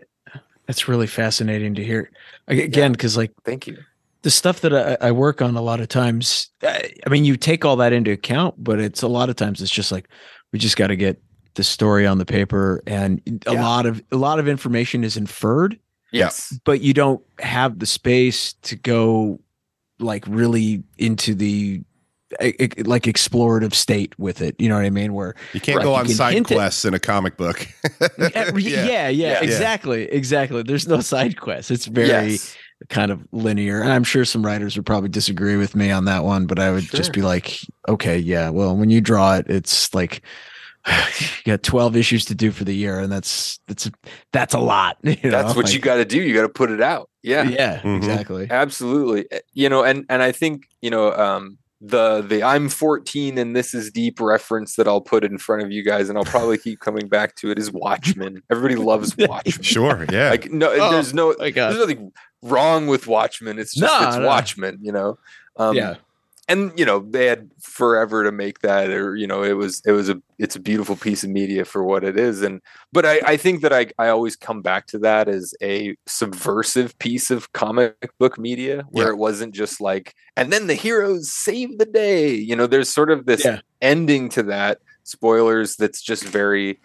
it's really fascinating to hear. Again, because like thank you the stuff that I, I work on, a lot of times, I, I mean, you take all that into account, but it's a lot of times it's just like we just got to get the story on the paper, and a Yeah. lot of a lot of information is inferred, yes but you don't have the space to go like really into the like explorative state with it. You know what I mean? Where you can't Right. go on can side hint it. quests in a comic book. yeah, yeah, Yeah. exactly, exactly. There's no side quests. It's very yes kind of linear. And I'm sure some writers would probably disagree with me on that one, but I would Sure. just be like, okay, yeah, well, when you draw it, it's like you got 12 issues to do for the year, and that's that's that's a lot. You know? that's what you got to do you got to put it out yeah Yeah, Mhm. exactly. absolutely Uh, you know and and i think you know um the the i'm 14 and this is deep reference that i'll put in front of you guys and i'll probably keep coming back to it is watchmen everybody loves watchmen sure. Yeah. like no Oh, there's no there's nothing wrong with watchmen it's just No, it's no. watchmen you know um yeah, and you know they had forever to make that or you know it was it was a it's a beautiful piece of media for what it is and but i i think that i i always come back to that as a subversive piece of comic book media where Yeah. it wasn't just like and then the heroes save the day you know there's sort of this Yeah. ending to that spoilers that's just very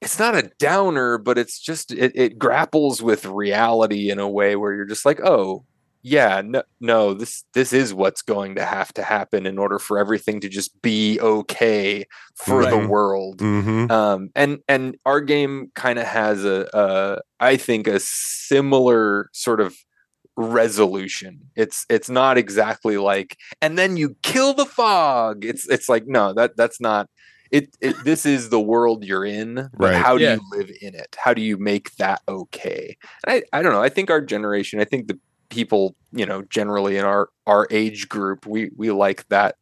it's not a downer but it's just it, it grapples with reality in a way where you're just like oh yeah no no this this is what's going to have to happen in order for everything to just be okay for the world Mm-hmm. um and and our game kind of has a uh i think a similar sort of resolution it's it's not exactly like and then you kill the fog it's it's like no that that's not it, it this is the world you're in Right. how do Yeah. you live in it how do you make that okay and i i don't know i think our generation i think the people you know generally in our our age group we we like that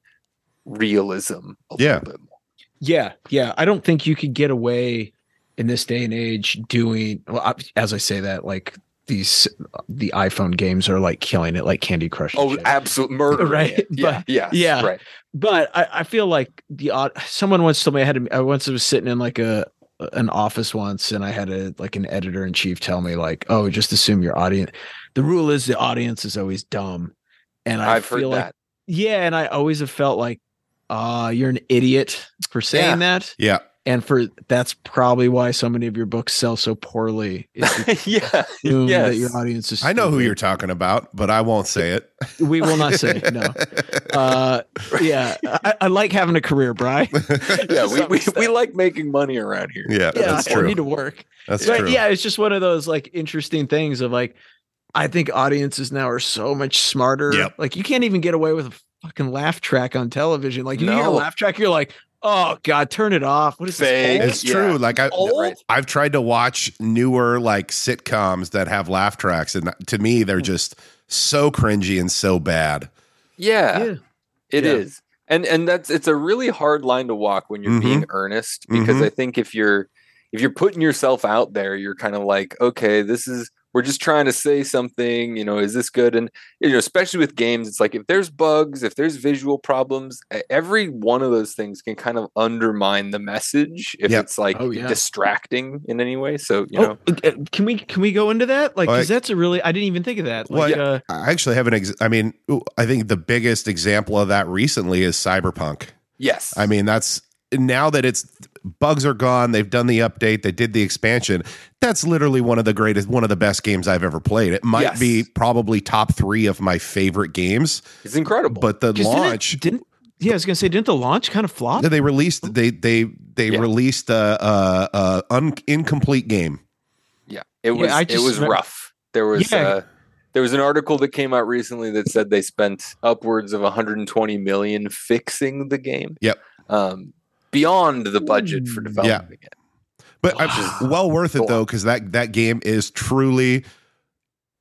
realism a Yeah. little bit more Yeah, yeah. I don't think you could get away in this day and age doing. Well, I- as I say that, like these the iPhone games are like killing it, like Candy Crush. Oh, shit. absolute murder! Right, Yeah. but- Yeah. yeah. Right. but I, I feel like the odd. Someone once told me I had. To, I once was sitting in like a an office once, and I had a like an editor in chief tell me like, "Oh, just assume your audience." The rule is the audience is always dumb, and I I've heard feel like that. yeah, and I always have felt like, uh, you're an idiot for saying that. Yeah. And for that's probably why so many of your books sell so poorly. Is because yeah. you assume that your audience is I know who you're talking about, but I won't say it. We will not say it. no. Uh, yeah, I, I like having a career, Bry. Yeah. We, we, we like making money around here. yeah, Yeah, that's I true. need to work. That's But true. yeah, it's just one of those like interesting things of like, I think audiences now are so much smarter. Yep. Like you can't even get away with a fucking laugh track on television. Like you hear a laugh track, you're like, oh god, turn it off. What is Fake. this? It's Yeah. true. Like I, old? I've tried to watch newer like sitcoms that have laugh tracks, and to me, they're just so cringy and so bad. Yeah. Yeah. It Yeah. is, And and that's it's a really hard line to walk when you're Mhm. being earnest because Mhm. I think if you're if you're putting yourself out there, you're kind of like, okay, this is we're just trying to say something, you know, is this good? And you know, especially with games, it's like if there's bugs, if there's visual problems, every one of those things can kind of undermine the message if Yep. it's like Oh, yeah. distracting in any way. So, you know, oh, uh, can we can we go into that? Like, Like- because that's a really I didn't even think of that. Like, Well, uh, I actually have an. Ex- I mean, I think the biggest example of that recently is Cyberpunk. yes. I mean, that's now that it's bugs are gone. They've done the update. They did the expansion. That's literally one of the greatest, one of the best games I've ever played. It might Yes. be probably top three of my favorite games. it's incredible. But the 'cause didn't it- launch, didn't, yeah, I was gonna say, didn't the launch kind of flop? they released they they they Yeah. released a, a, a un, incomplete game. Yeah, it was I it was re- rough. There was Yeah. uh, there was an article that came out recently that said they spent upwards of 120 million fixing the game. Yep. Um, beyond the budget for Ooh. developing it. But I- Wow. well worth it Go though, because that that game is truly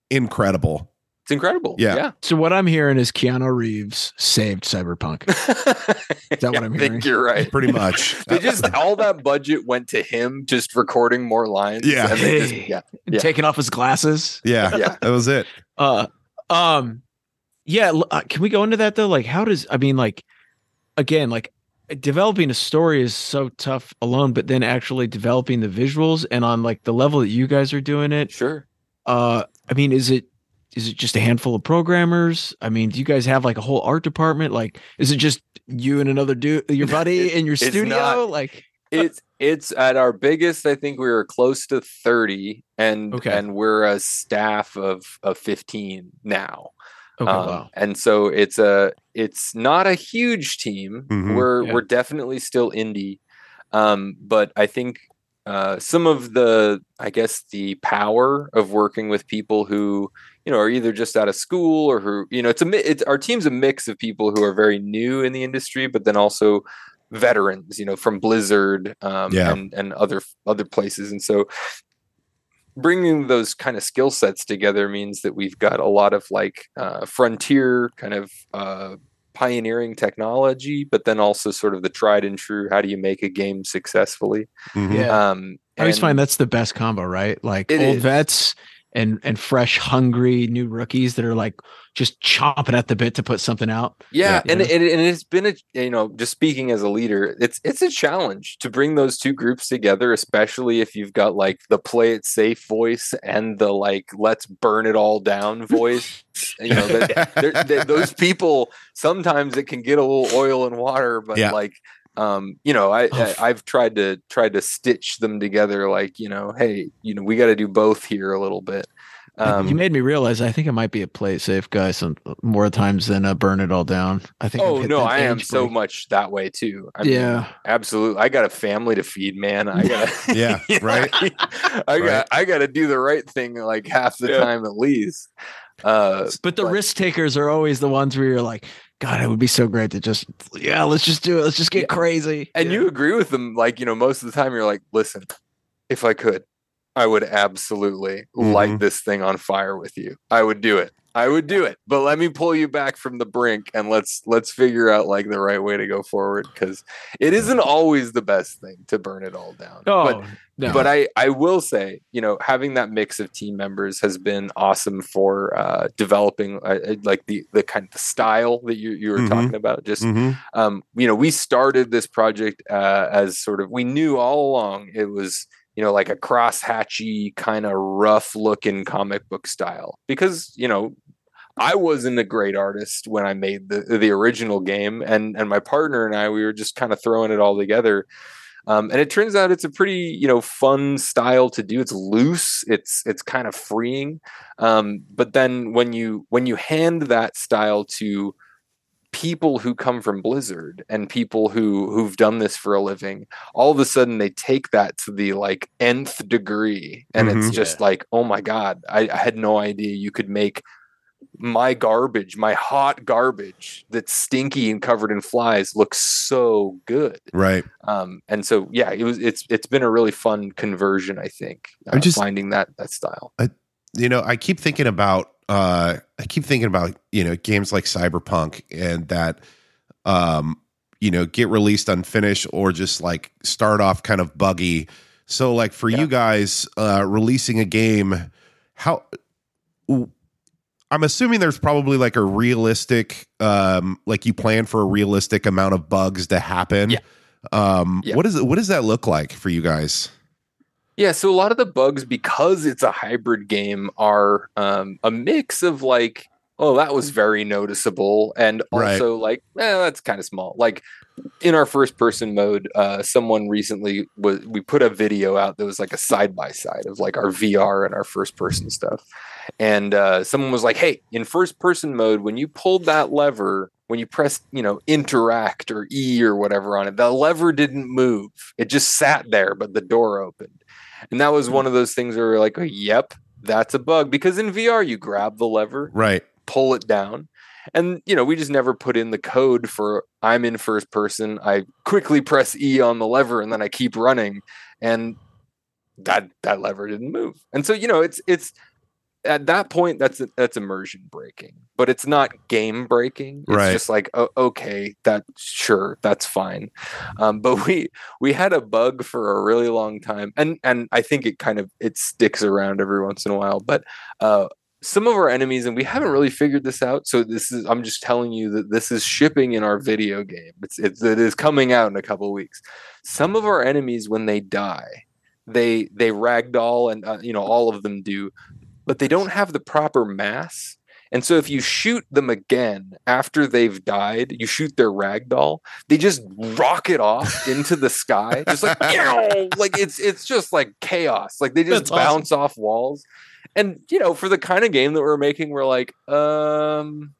incredible. It's incredible. Yeah. Yeah. So what I'm hearing is Keanu Reeves saved Cyberpunk. Is that what I'm I hearing? think you're right. Pretty much. They just all that budget went to him just recording more lines. Yeah. and they just- yeah. Yeah. Taking off his glasses. yeah, Yeah. that was it. Uh, um, yeah. Uh, can we go into that though? Like, how does I mean, like, again, like developing a story is so tough alone, but then actually developing the visuals and on like the level that you guys are doing it. Sure. Uh, I mean, is it is it just a handful of programmers? I mean, do you guys have like a whole art department? Like, is it just you and another dude, your buddy in your studio? not. like, it's it's at our biggest i think we were close to 30 and Okay. and we're a staff of of 15 now okay, Um, wow. and so it's a it's not a huge team Mhm. we're Yeah. we're definitely still indie um but i think uh some of the i guess the power of working with people who you know are either just out of school or who you know it's a it's our team's a mix of people who are very new in the industry but then also veterans you know from blizzard um Yeah. and and other other places and so bringing those kind of skill sets together means that we've got a lot of like uh, frontier kind of uh, pioneering technology, but then also sort of the tried and true. How do you make a game successfully? Mhm. Yeah. Um, I always find that's the best combo, right? Like old is. vets and and fresh, hungry new rookies that are like just chomping at the bit to put something out. Yeah, Yeah. and it, and it's been a you know just speaking as a leader, it's it's a challenge to bring those two groups together, especially if you've got like the play it safe voice and the like let's burn it all down voice. you know, that, they're- they- those people sometimes it can get a little oil and water, but Yeah. like um you know I, I i've tried to tried to stitch them together like you know hey you know we got to do both here a little bit um you made me realize I think it might be a play safe guy some more times than a burn it all down. I think. Oh no, I am age so much that way too. I Yeah. mean, absolutely. I got a family to feed, man. I got Yeah, right. I Right. got I got to do the right thing like half the Yeah. time at least. Uh, But the But- risk takers are always the ones where you're like, God, it would be so great to just, yeah, let's just do it. Let's just get Yeah. crazy. and Yeah. you agree with them, like you know, most of the time you're like, listen, if I could, I would absolutely light Mhm. this thing on fire with you. I would do it. I would do it. But let me pull you back from the brink and let's let's figure out like the right way to go forward because it isn't always the best thing to burn it all down. Oh, but no. but I, I will say, you know, having that mix of team members has been awesome for uh, developing uh, uh, like the the kind of the style that you you were Mhm. talking about. Just Mhm. um, you know, we started this project uh, as sort of we knew all along it was you know like a crosshatchy kind of rough looking comic book style because you know I wasn't a great artist when I made the the original game, and and my partner and I we were just kind of throwing it all together. Um, and it turns out it's a pretty you know fun style to do. It's loose. It's it's kind of freeing. Um, but then when you when you hand that style to people who come from Blizzard and people who who've done this for a living, all of a sudden they take that to the like nth degree, and Mhm. it's just like, oh my god, I, I had no idea you could make my garbage, my hot garbage that's stinky and covered in flies looks so good. Right. Um, and so yeah, it was it's it's been a really fun conversion, I think. I'm uh, just- finding that that style. you know i keep thinking about uh i keep thinking about you know games like cyberpunk and that um you know get released unfinished or just like start off kind of buggy so like for Yeah. you guys uh releasing a game how i'm assuming there's probably like a realistic um like you plan for a realistic amount of bugs to happen Yeah. um Yeah. what is it what does that look like for you guys Yeah, so a lot of the bugs, because it's a hybrid game, are um, a mix of like, oh, that was very noticeable, and Right. also like, eh, that's kind of small. Like in our first person mode, uh, someone recently was we put a video out that was like a side by side of like our VR and our first person stuff, and uh, someone was like, hey, in first person mode, when you pulled that lever. When you press, you know, interact or E or whatever on it, the lever didn't move. It just sat there, but the door opened. And that was one of those things where we're like, oh, yep, that's a bug. Because in VR, you grab the lever, right pull it down. And, you know, we just never put in the code for I'm in first person. I quickly press E on the lever and then I keep running. And that that lever didn't move. And so, you know, it's it's at that point that's that's immersion breaking but it's not game breaking. It's Right. just like oh, okay that sure that's fine. Um, but we we had a bug for a really long time and and i think it kind of it sticks around every once in a while but uh some of our enemies and we haven't really figured this out so this is i'm just telling you that this is shipping in our video game. It's, it's it is coming out in a couple of weeks. Some of our enemies when they die they they ragdoll and uh, you know all of them do but they don't have the proper mass. And so if you shoot them again after they've died you shoot their ragdoll they just rocket off into the sky just like like it's it's just like chaos. Like they just That's awesome. bounce off walls. And you know for the kind of game that we're making we're like um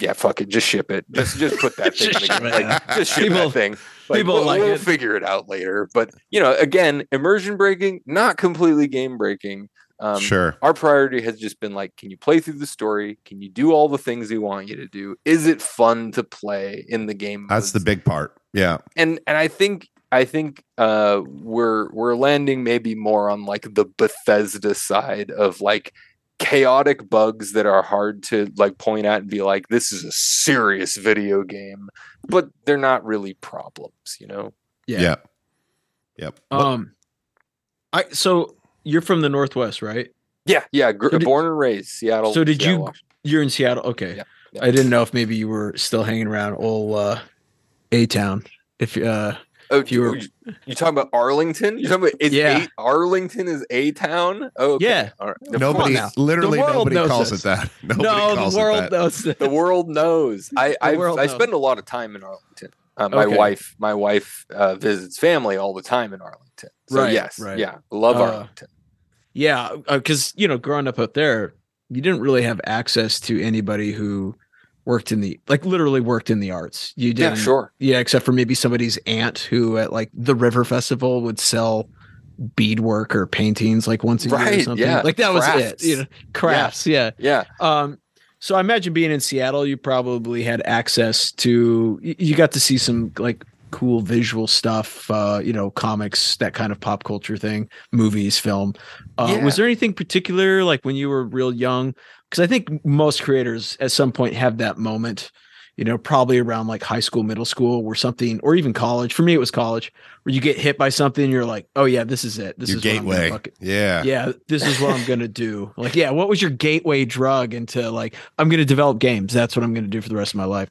yeah fuck it just ship it. Just just put that thing in Just the ship game. like just ship People- that thing. Like, people we'll, like we'll it. figure it out later. But you know again immersion breaking not completely game breaking um, sure. our priority has just been like can you play through the story? Can you do all the things we want you to do? Is it fun to play in the game that's the big part. Yeah. And and i think i think uh we're we're landing maybe more on like the bethesda side of like chaotic bugs that are hard to like point at and be like this is a serious video game but they're not really problems you know? Yeah. yeah. Yep. Um, I so you're from the northwest, right? Yeah, yeah. Gr- So did- born and raised Seattle. So did Seattle, you? Washington. You're in Seattle. Okay. Yeah, yeah. I didn't know if maybe you were still hanging around old uh, A Town. If uh, Oh, you were- you, you talking about Arlington? You talking about is Yeah. A, Arlington is a town? Oh, okay. Yeah. All right. Nobody, literally nobody knows calls this. it that. Nobody no, calls the it world that. knows. This. the world knows. I I, world I knows. spend a lot of time in Arlington. Uh, my Okay. wife my wife uh, visits family all the time in Arlington. So Right, yes, right. yeah, love Uh, Arlington. Yeah, because you know, growing up out there, you didn't really have access to anybody who worked in the like literally worked in the arts. You didn't. sure. Yeah, except for maybe somebody's aunt who at like the River Festival would sell beadwork or paintings like once a year or something. yeah, Like that was it. crafts. You know, crafts. Yeah. Yeah, Um, so I imagine being in Seattle, you probably had access to. You got to see some like cool visual stuff. Uh, you know, comics, that kind of pop culture thing, movies, film. Uh, Yeah. Was there anything particular like when you were real young? Because I think most creators at some point have that moment. You know, probably around like high school, middle school, or something, or even college. For me, it was college, where you get hit by something, you're like, "Oh yeah, this is it. This Your is what I'm gateway. Yeah. yeah, this is what I'm gonna do. Like, yeah, what was your gateway drug into like I'm gonna develop games? That's what I'm gonna do for the rest of my life.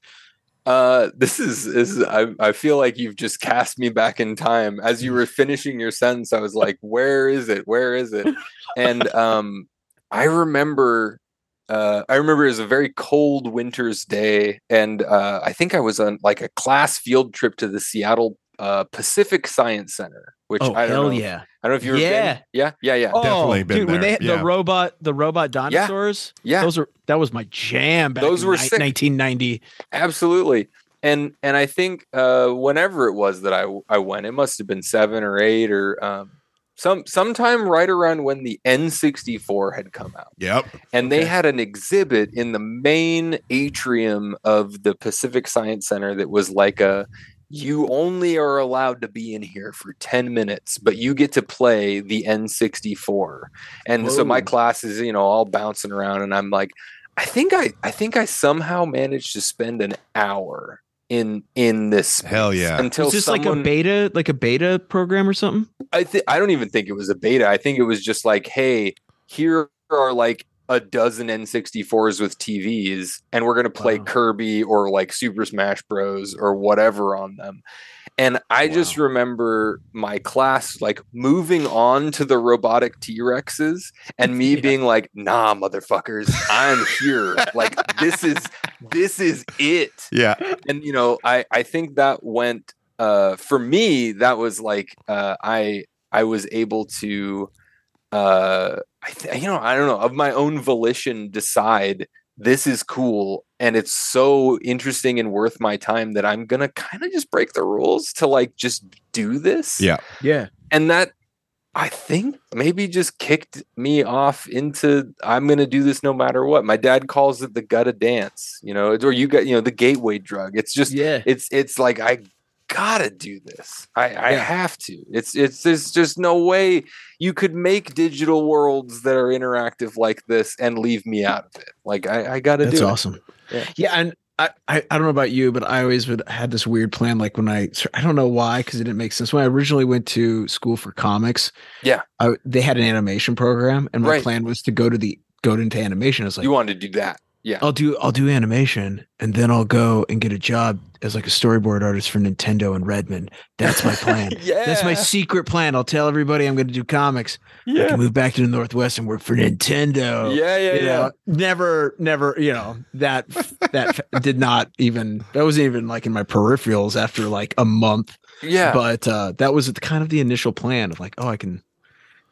Uh, this is this is I, I feel like you've just cast me back in time. As you were finishing your sentence, I was like, "Where is it? Where is it?" And um, I remember, uh, I remember it was a very cold winter's day, and uh, I think I was on like a class field trip to the Seattle uh, Pacific Science Center, which Oh I don't hell know. yeah! I don't know if you've Yeah. been. Yeah, yeah, yeah, Definitely oh, been dude, when they there, had yeah. the robot, the robot dinosaurs, yeah. those are that was my jam. Back Those in were ni- sick. 1990. absolutely and and i think uh whenever it was that i i went it must have been seven or eight or um some sometime right around when the n64 had come out Yep. and they Okay. had an exhibit in the main atrium of the pacific science center that was like a you only are allowed to be in here for 10 minutes but you get to play the n64 and so my class is you know all bouncing around and i'm like i think i i think i somehow managed to spend an hour in in this Hell yeah. until Was this like a beta, like a beta program or something? I think I don't even think it was a beta. I think it was just like, hey, here are like a dozen N64s with TVs, and we're gonna play Wow. Kirby or like Super Smash Bros. or whatever on them. And I just remember my class like moving on to the robotic T Rexes and me Yeah. being like, nah, motherfuckers, I'm here. like this is this is it Yeah. and you know i i think that went uh for me that was like uh i i was able to uh i th- you know i don't know of my own volition decide this is cool and it's so interesting and worth my time that i'm gonna kind of just break the rules to like just do this Yeah. Yeah. and that I think maybe just kicked me off into I'm going to do this no matter what. My dad calls it the gutta dance, you know, or you got you know the gateway drug. It's just Yeah. it's it's like I gotta do this. I I Yeah. have to. It's it's there's just no way you could make digital worlds that are interactive like this and leave me out of it. Like I I gotta do That's do awesome. Yeah. Yeah, and I, I I don't know about you, but I always would had this weird plan. Like when I I don't know why because it didn't make sense. When I originally went to school for comics, Yeah. I, they had an animation program, and my Right. plan was to go to the go into animation. I was like, You wanted to do that. Yeah. I'll do I'll do animation, and then I'll go and get a job as like a storyboard artist for Nintendo and Redmond. That's my plan. yeah. That's my secret plan. I'll tell everybody I'm going to do comics. I yeah. can move back to the Northwest and work for Nintendo Yeah, yeah, you yeah. know, never, never, you know, that that did not even that wasn't even like in my peripherals after like a month. Yeah. But uh that was kind of the initial plan of like, oh, I can.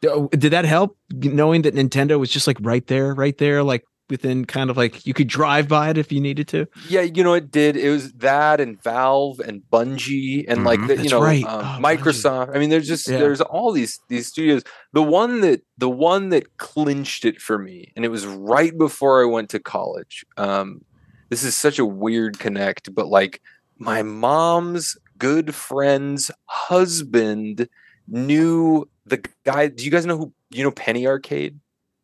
Oh, Did that help knowing that Nintendo was just like right there, right there, like within kind of like you could drive by it if you needed to? Yeah, you know, it did. It was that and Valve and Bungie and like Mhm. the, you know right. um, Oh, Bungie. Microsoft. I mean, there's just Yeah. there's all these these studios. The one that the one that clinched it for me, and it was right before I went to college. Um, this is such a weird connect, but like my mom's good friend's husband knew the guy. Do you guys know who you know Penny Arcade?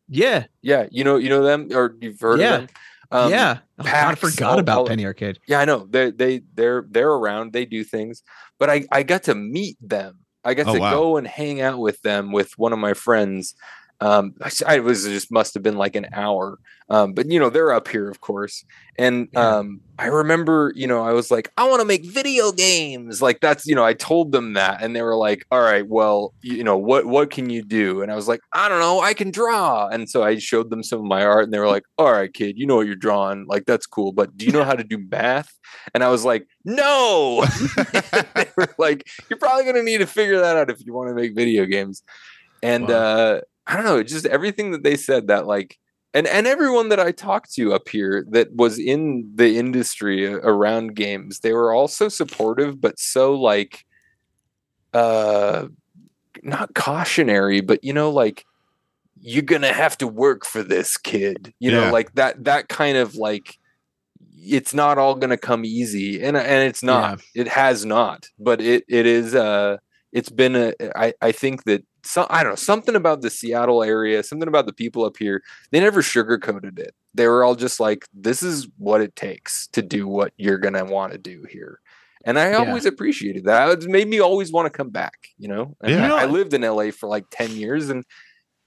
Yeah, Yeah, you know you know them or you've heard Yeah. of them. Um, yeah. Oh, God, I forgot all- about all- Penny Arcade. yeah, I know. They they they're they're around. They do things, but I I got to meet them. I got Oh, to wow. go and hang out with them with one of my friends. Um, I, was just must have been like an hour. Um, but you know, they're up here, of course. And Yeah. um, I remember, you know, I was like, I want to make video games. Like that's, you know, I told them that, and they were like, All right, well, you, you know, what what can you do? And I was like, I don't know, I can draw. And so I showed them some of my art, and they were like, All right, kid, you know what you're drawing. Like that's cool, but do you know how to do math? And I was like, No. they were like, You're probably gonna need to figure that out if you want to make video games. And Wow. uh I don't know, just everything that they said that like and and everyone that I talked to up here that was in the industry around games, they were all so supportive, but so like uh not cautionary, but you know, like you're gonna have to work for this kid. You Yeah. know, like that that kind of like it's not all gonna come easy. And and it's not. It has not. But it it is uh it's been a I, I think that some I don't know, something about the Seattle area, something about the people up here, they never sugarcoated it. They were all just like, this is what it takes to do what you're gonna want to do here. And I Yeah. always appreciated that. It made me always want to come back, you know? And Yeah. I, I lived in LA for like 10 years and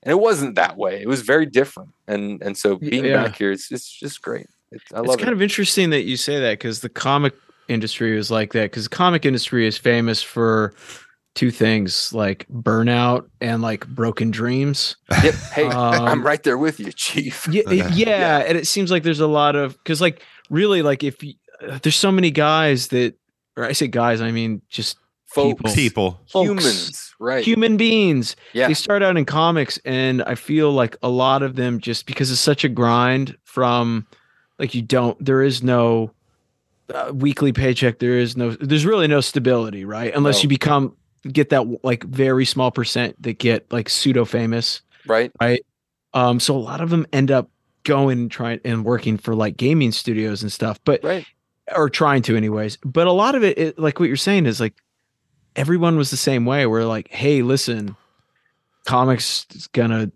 and it wasn't that way. It was very different. And and so being yeah. back here, it's it's just great. It's, I it's kind it. of interesting that you say that because the comic industry is like that because the comic industry is famous for two things like burnout and like broken dreams Yep. Hey, Um, I'm right there with you, Chief. yeah, Okay. yeah, and it seems like there's a lot of because like really like if you, uh, there's so many guys that or i say guys i mean just Folks, People. folks, humans, right? human beings yeah. they start out in comics and i feel like a lot of them just because it's such a grind from like you don't there is no uh, weekly paycheck there is no there's really no stability right unless No. you become get that like very small percent that get like pseudo famous right. Right. Um so a lot of them end up going and trying and working for like gaming studios and stuff but Right. or trying to anyways but a lot of it, it like what you're saying is like everyone was the same way we're like hey listen comics is gonna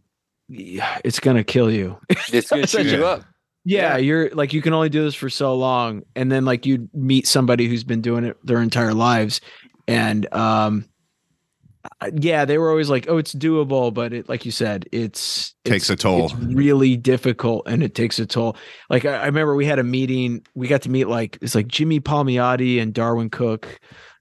it's gonna kill you It's gonna chew you up. yeah, Yeah. you're like you can only do this for so long and then like you'd meet somebody who's been doing it their entire lives and um yeah they were always like oh it's doable but it like you said it's Takes it's- a toll. it's really difficult and it takes a toll like I, I remember we had a meeting we got to meet like it's like jimmy palmiotti and darwyn cooke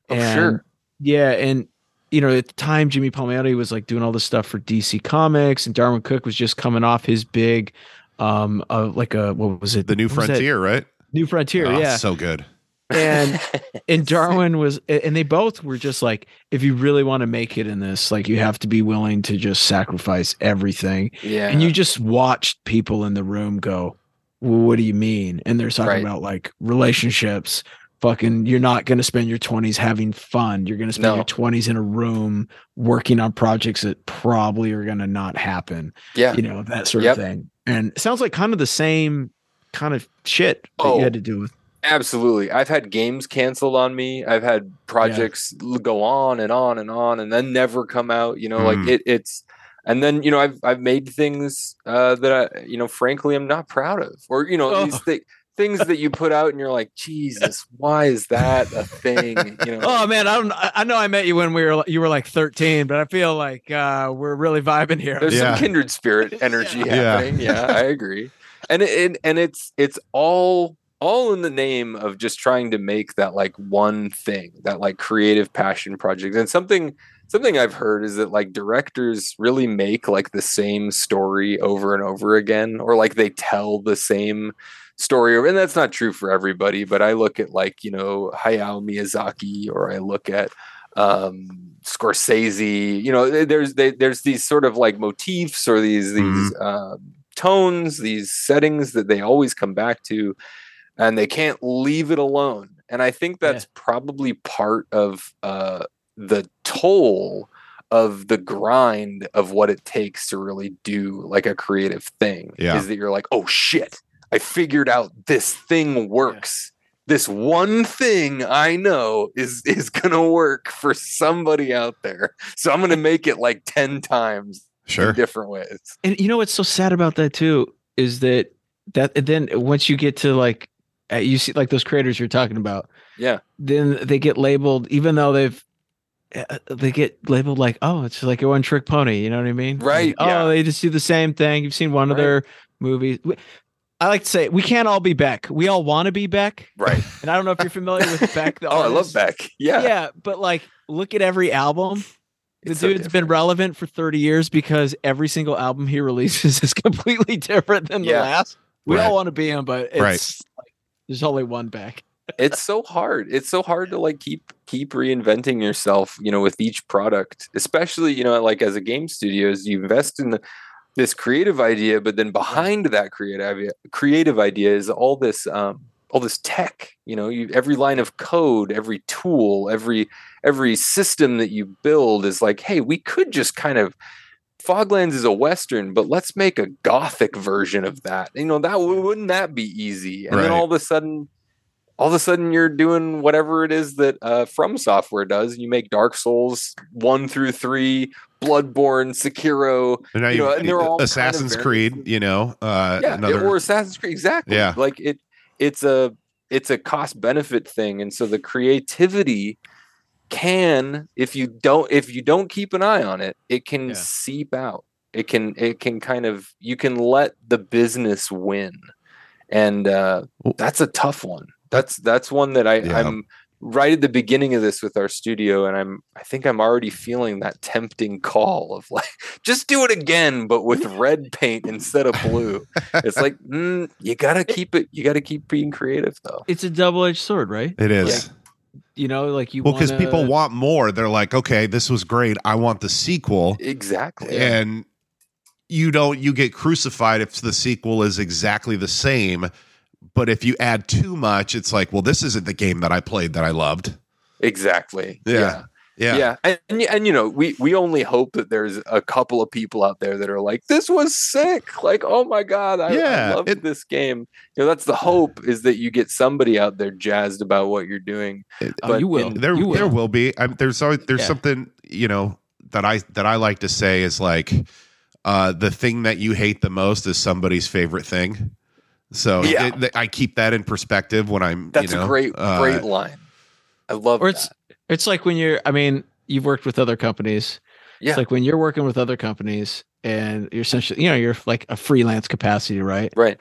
Oh, and sure. yeah and you know at the time jimmy palmiotti was like doing all this stuff for dc comics and darwyn cooke was just coming off his big um uh, like a what was it The New What? Frontier, right? new frontier Oh, yeah So good. And and darwyn was and they both were just like if you really want to make it in this like you have to be willing to just sacrifice everything yeah. and you just watched people in the room go well, what do you mean and they're talking Right. about like relationships fucking you're not going to spend your 20s having fun you're going to spend No. your 20s in a room working on projects that probably are going to not happen yeah. you know that sort Yep. of thing and it sounds like kind of the same kind of shit that Oh. you had to do with Absolutely. I've had games canceled on me. I've had projects l- go on and on and on and then never come out. You know, like Mm. it, it's and then you know I've I've made things uh, that I you know frankly I'm not proud of, or you know Oh. these thi- things that you put out and you're like Jesus, why is that a thing? You know, Oh man, I don't. I I know I met you when we were you were like 13, but I feel like uh, we're really vibing here. there's Yeah. some kindred spirit energy Yeah. happening. Yeah, I agree. And it, it and it's it's all all in the name of just trying to make that like one thing, that like creative passion project. And something something I've heard is that like directors really make like the same story over and over again, or like they tell the same story. And that's not true for everybody, but I look at like, you know, Hayao Miyazaki or I look at um Scorsese, you know, there's they, there's these sort of like motifs or these these um, tones, these settings that they always come back to, and they can't leave it alone. And I think that's probably part of uh, the toll of the grind of what it takes to really do like a creative thing. Yeah. Is that you're like, oh shit, I figured out this thing works. This one thing I know is is gonna work for somebody out there. So I'm gonna make it like 10 times Sure. in different ways. And you know what's so sad about that too is that that then once you get to like you see like those creators you're talking about, Yeah. then they get labeled even though they've uh, they get labeled like, oh, it's like a one trick pony. You know what I mean? Right, Like, oh, they just do the same thing. You've seen one of their movies. We- I like to say we can't all be Beck. We all want to be Beck, Right. and I don't know if you're familiar with Beck. The oh, I love. Beck. Yeah. Yeah, but like, look at every album. The It's so dude's been relevant for 30 years because every single album he releases is completely different than the Yeah. last. We Right. all want to be him, but it's Right. There's only one Beck. it's so hard it's so hard to like keep keep reinventing yourself you know with each product especially you know like as a game studio you invest in the, this creative idea but then behind that creative creative idea is all this um all this tech you know you every line of code every tool every every system that you build is like hey we could just kind of foglands is a western but let's make a gothic version of that you know that wouldn't that be easy and then all of a sudden all of a sudden you're doing whatever it is that uh, From Software does. You make Dark Souls one through three, Bloodborne, Sekiro, And You know, and they're all kind of Assassin's Creed, you know, uh, yeah, another. or Assassin's Creed. Exactly. Yeah. like it. It's a it's a cost benefit thing, and so the creativity can, if you don't if you don't keep an eye on it, it can Yeah. seep out. It can it can kind of you can let the business win, and uh, that's a tough one. That's that's one that I Yeah. I'm right at the beginning of this with our studio and i'm i think i'm already feeling that tempting call of like just do it again but with red paint instead of blue it's like mm, you gotta keep it you gotta keep being creative though It's a double edged sword, right? it is. You know, like you Well, because wanna- people want more. They're like, okay, this was great. I want the sequel. exactly And you don't, you get crucified if the sequel is exactly the same. But if you add too much, it's like, well, this isn't the game that I played that I loved. exactly Yeah. yeah Yeah. yeah and, and, and you know we we only hope that there's a couple of people out there that are like this was sick like oh my god i, Yeah, I love it- this game you know that's the hope is that you get somebody out there jazzed about what you're doing Oh, but you will. in- there you there will be I, there's always there's Yeah. something you know that i that i like to say is like uh the thing that you hate the most is somebody's favorite thing so Yeah. it- th- i keep that in perspective when i'm that's you know, a great uh, great line i love or it's that. It's like when you're I mean, you've worked with other companies. Yeah. It's like when you're working with other companies and you're essentially, you know, you're like a freelance capacity, right? right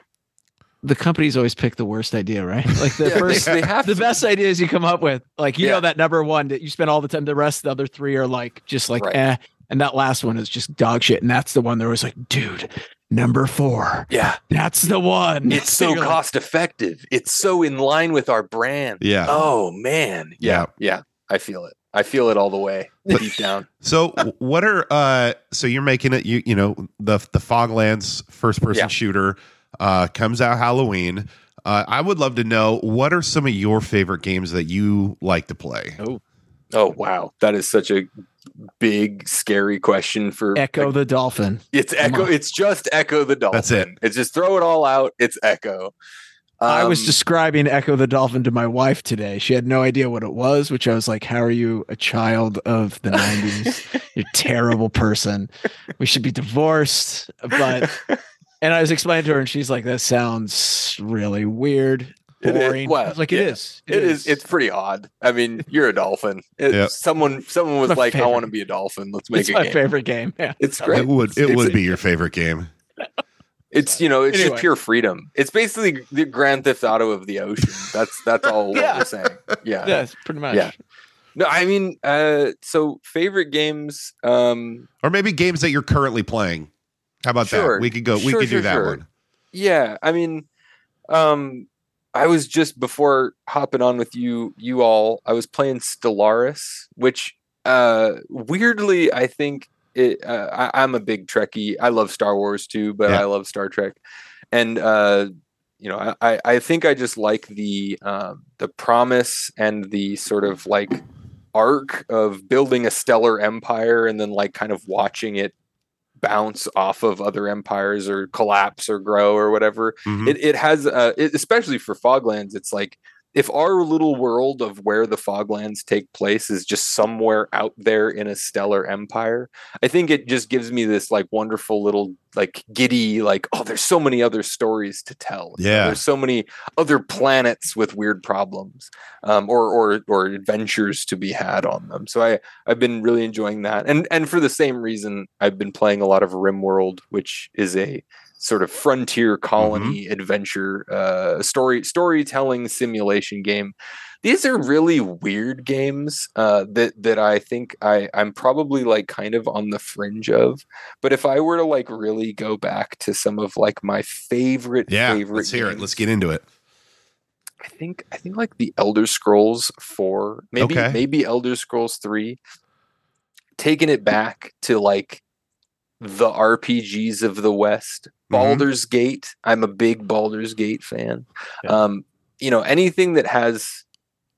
The companies always pick the worst idea, right? Like the Yeah, first they have the to. best ideas you come up with. Like you Yeah. know that number one that you spend all the time. The rest of the other three are like just like Right. eh. And that last one is just dog shit. And that's the one that was like, dude, number four. yeah That's the one. it's so You're like, cost effective it's so in line with our brand yeah oh man yeah yeah i feel it i feel it all the way deep down so what are uh so you're making it you you know the the foglands first person Yeah. shooter uh comes out halloween uh, I would love to know what are some of your favorite games that you like to play. oh oh wow that is such a big scary question for Ecco the dolphin. it's ecco it's just ecco the dolphin That's it. it's just throw it all out it's ecco I was Um, describing Ecco the Dolphin to my wife today. She had no idea what it was, which I was like, How are you a child of the 90s? You're a terrible person. We should be divorced. But, and I was explaining to her, and she's like, That sounds really weird. Boring. I well, was like, yeah. It is. it is it's pretty odd i mean you're a dolphin It- Yep. someone someone was My like i want to be a dolphin let's make It's a my game favorite game. Yeah. it's great It would it It's- would it's- be your favorite game. It's you know, it's Anyway. just pure freedom. It's basically the Grand Theft Auto of the ocean. That's that's all Yeah. what we're saying. Yeah. Yes, pretty much. Yeah. No, I mean, uh, so favorite games. Um, Or maybe games that you're currently playing. How about Sure. that? We could go we Sure, could do that sure. one. yeah, I mean, um, I was just before hopping on with you, you all. I was playing Stellaris, which uh, weirdly, I think it. Uh, I, I'm a big Trekkie. I love Star Wars too, but Yeah. I love Star Trek, and uh, you know, I- I think I just like the um, the promise and the sort of like arc of building a stellar empire and then like kind of watching it bounce off of other empires or collapse or grow or whatever Mhm. it, it has uh it, especially for foglands it's like if our little world of where the foglands take place is just somewhere out there in a stellar empire i think it just gives me this like wonderful little like giddy like oh there's so many other stories to tell. Yeah. there's so many other planets with weird problems um, or or or adventures to be had on them. So i i've been really enjoying that. And and for the same reason i've been playing a lot of rimworld which is a sort of frontier colony adventure uh story storytelling simulation game these are really weird games uh that that i think i i'm probably like kind of on the fringe of but if i were to like really go back to some of like my favorite Yeah, favorite let's hear it. Let's get into it. I think I think like the Elder Scrolls 4, maybe Okay. maybe Elder Scrolls 3 taking it back to like the RPGs of the West. Mhm. Baldur's Gate. I'm a big Baldur's Gate fan. Yeah. Um you know, anything that has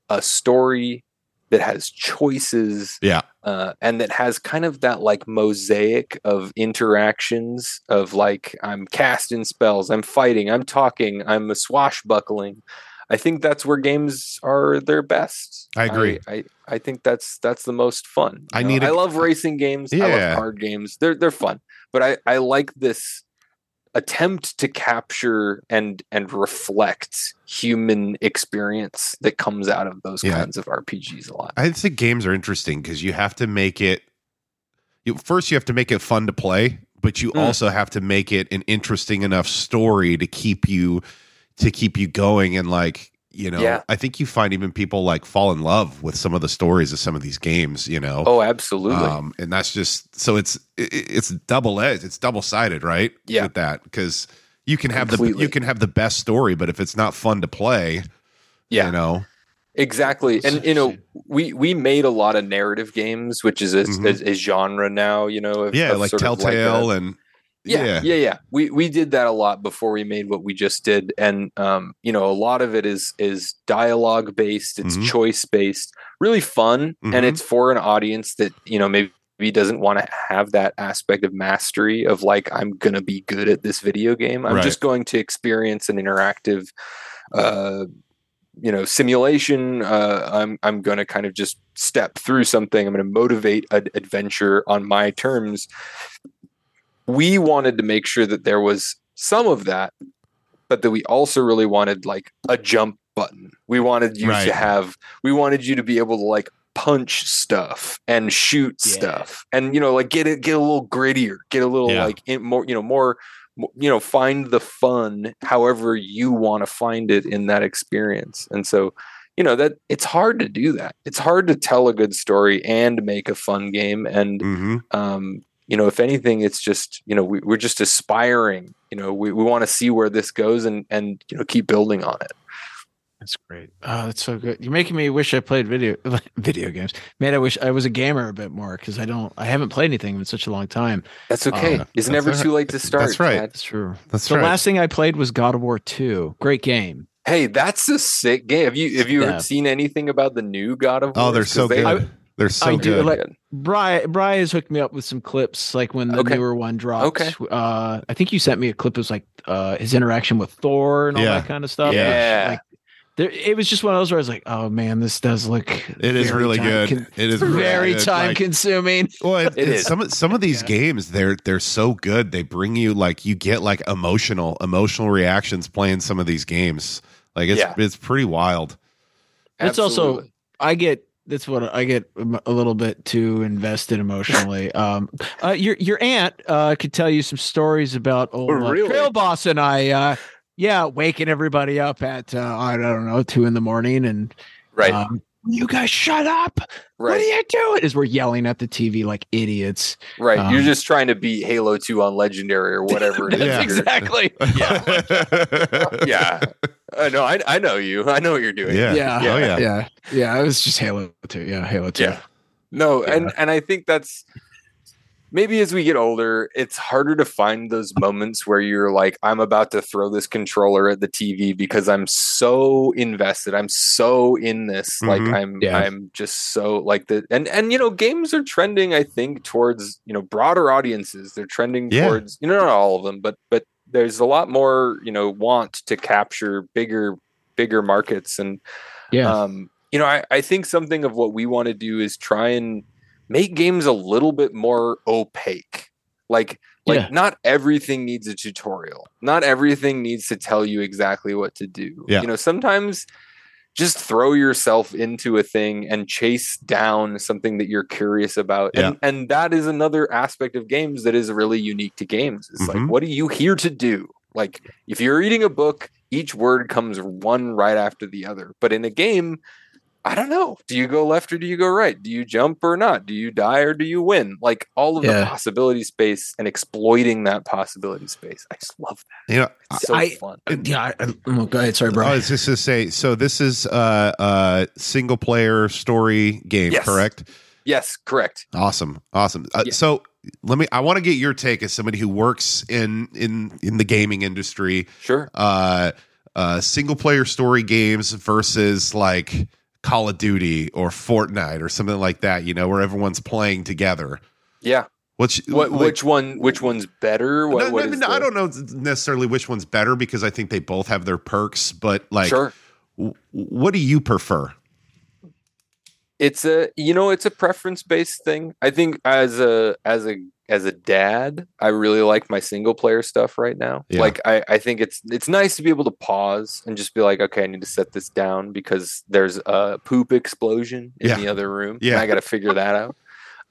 a story that has choices Yeah. uh, and that has kind of that like mosaic of interactions of like I'm casting spells, I'm fighting, I'm talking, I'm a swashbuckling. I think that's where games are their best. I agree. I, I, I think that's that's the most fun. I know? need a- I love racing games. I Yeah. love card games. They're they're fun. But I, I like this attempt to capture and and reflect human experience that comes out of those Yeah. kinds of RPGs a lot. I think games are interesting because you have to make it. You, first, you have to make it fun to play, but you Mm. also have to make it an interesting enough story to keep you to keep you going. And like you know, Yeah. I think you find even people like fall in love with some of the stories of some of these games. You know, Oh, absolutely. um, and that's just so it's it, it's double edged, it's double sided, right? Yeah. with that because you can have Completely. the you can have the best story, but if it's not fun to play, yeah. you know, Exactly, and you know, we we made a lot of narrative games, which is a, Mhm. a, a genre now. You know, of, yeah, of like sort of Telltale a- and yeah, yeah, yeah, yeah, We we did that a lot before we made what we just did, and um, you know, a lot of it is is dialogue based. It's Mhm. choice based, really fun, Mhm. and it's for an audience that you know maybe doesn't want to have that aspect of mastery of like I'm gonna be good at this video game. I'm Right. just going to experience an interactive. Uh, you know simulation uh, i'm i'm going to kind of just step through something i'm going to motivate an adventure on my terms we wanted to make sure that there was some of that but that we also really wanted like a jump button we wanted you Right. to have we wanted you to be able to like punch stuff and shoot Yeah. stuff and you know like get it get a little grittier get a little Yeah. like in more you know more you know find the fun however you want to find it in that experience and so you know that it's hard to do that it's hard to tell a good story and make a fun game and hmm um you know if anything it's just you know we, we're just aspiring you know we, we want to see where this goes and and you know keep building on it That's great. Oh, that's so good. You're making me wish I played video video games. Man, I wish I was a gamer a bit more because I don't. I haven't played anything in such a long time. that's okay Uh, it's that's never all right. too late to start That's right. Chad. That's true. That's the right. last thing I played was God of War 2. Great game. hey that's a sick game have you have you Yeah. seen anything about the new god of War? oh, they're so 'Cause they- good. They're so I do like- Bry Bry has hooked me up with some clips, like when the Okay. newer one dropped. Okay. Uh, I think you sent me a clip. It was like uh, his interaction with Thor and all Yeah. that kind of stuff. Yeah. Like, there, it was just one of those where I was like, "Oh man, this does look." it is really good. con- it is very good. time Like, consuming. Well, it, It it is. some of some of these Yeah. games they're they're so good. They bring you like you get like emotional emotional reactions playing some of these games. Like it's Yeah. it's pretty wild. It's also I get that's what I get a little bit too invested emotionally. Um, uh, your your aunt uh, could tell you some stories about old Oh, uh. Trail Boss and I. Uh, yeah, waking everybody up at uh, I don't know two in the morning, and right um, you guys shut up! What are right you doing? Is we're yelling at the TV like idiots. right you're um, just trying to beat halo 2 on legendary or whatever it is Yeah. you're- exactly. yeah I know I, I know you i know what you're doing Yeah. Yeah. Oh yeah. Yeah, yeah. It was just Halo Two. Yeah, Halo Two. Yeah. No, Yeah. and and I think that's maybe as we get older, it's harder to find those moments where you're like, I'm about to throw this controller at the TV because I'm so invested. I'm so in this. Like Mhm. I'm Yeah. I'm just so like the and and you know, games are trending, I think, towards, you know, broader audiences. They're trending Yeah. towards, you know, not all of them, but but there's a lot more, you know, want to capture bigger bigger markets and Yeah. um, you know, I, I think something of what we want to do is try and make games a little bit more opaque. Like, like Yeah. not everything needs a tutorial. Not everything needs to tell you exactly what to do. Yeah. You know, sometimes just throw yourself into a thing and chase down something that you're curious about. And and that is another aspect of games that is really unique to games. It's Mhm. like, what are you here to do? Like if you're reading a book, each word comes one right after the other. But in a game, I don't know. Do you go left or do you go right? Do you jump or not? Do you die or do you win? Like all of Yeah. the possibility space and exploiting that possibility space. I just love that. You know, It's so I- fun. yeah. I, I, oh, go ahead. Sorry, bro. I was just to say, so this is uh, a single player story game, Yes. correct? Yes, correct. Awesome, awesome. Uh, Yeah. So let me. I want to get your take as somebody who works in in in the gaming industry. Sure. Uh, uh, single player story games versus like Call of Duty or Fortnite or something like that. You know, where everyone's playing together. Yeah. Which, What like- which one which one's better? What, no, what no, is no, I don't know necessarily which one's better because I think they both have their perks. But like, sure. w- what do you prefer? it's a you know it's a preference based thing i think as a as a as a dad i really like my single player stuff right now Yeah. like I, I think it's it's nice to be able to pause and just be like okay i need to set this down because there's a poop explosion in Yeah. the other room Yeah. and i gotta figure that out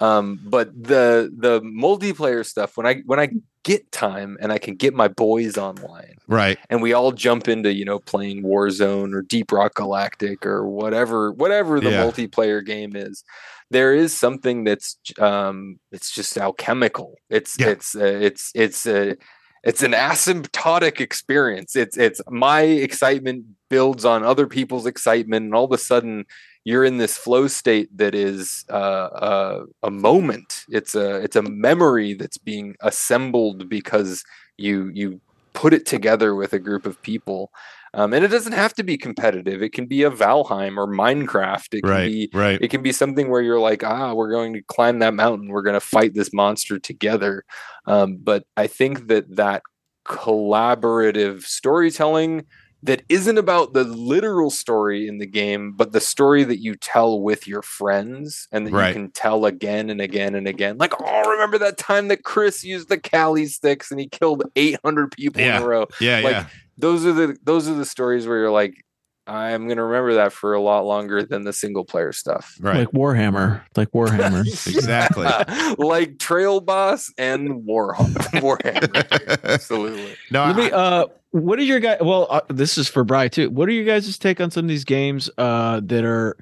um but the the multiplayer stuff when i when i get time and i can get my boys online Right. and we all jump into you know playing Warzone or Deep Rock Galactic or whatever whatever the Yeah. multiplayer game is. There is something that's um it's just alchemical. It's Yeah. it's uh, it's it's a it's an asymptotic experience. It's it's my excitement builds on other people's excitement, and all of a sudden you're in this flow state that is uh, uh, a moment. It's a it's a memory that's being assembled because you you put it together with a group of people. Um, and it doesn't have to be competitive. It can be a Valheim or Minecraft. It can Right. be Right. it can be something where you're like, ah, we're going to climb that mountain. We're going to fight this monster together. Um, but I think that that collaborative storytelling that isn't about the literal story in the game, but the story that you tell with your friends and that Right. you can tell again and again and again. Like, oh, remember that time that Chris used the Cali sticks and he killed 800 people Yeah. in a row? Yeah. like, yeah. Those are the those are the stories where you're like, I'm gonna remember that for a lot longer than the single player stuff. Right. Like Warhammer. Like Warhammer. Exactly. Yeah, like Trail Boss and War Warhammer. Absolutely. no, Let me. I- Uh, what are your guys? Well, uh, this is for Bry too. What are you guys' take on some of these games uh, that are?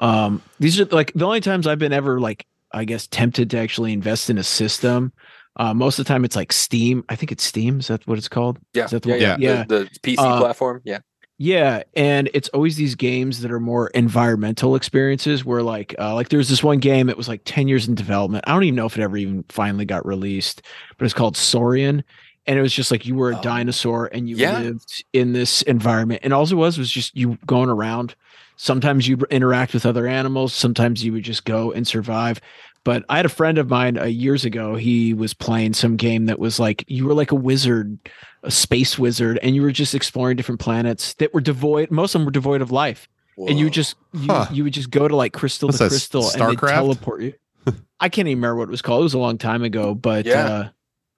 Um, these are like the only times I've been ever like, I guess, tempted to actually invest in a system. Uh, most of the time, it's like Steam. I think it's Steam. Is that what it's called? Yeah. Is that the yeah, one? yeah. Yeah. The, the PC Uh, platform. Yeah. Yeah, and it's always these games that are more environmental experiences where like uh, like there was this one game it was like 10 years in development. I don't even know if it ever even finally got released, but it's called Saurian and it was just like you were a Oh. dinosaur and you Yeah. lived in this environment and all it was was just you going around. Sometimes you interact with other animals, sometimes you would just go and survive. But I had a friend of mine uh, years ago. He was playing some game that was like you were like a wizard, a space wizard, and you were just exploring different planets that were devoid. Most of them were devoid of life, and you just you, Huh. you would just go to like crystal What's to crystal and StarCraft? teleport you. I can't even remember what it was called. It was a long time ago, but Yeah. uh,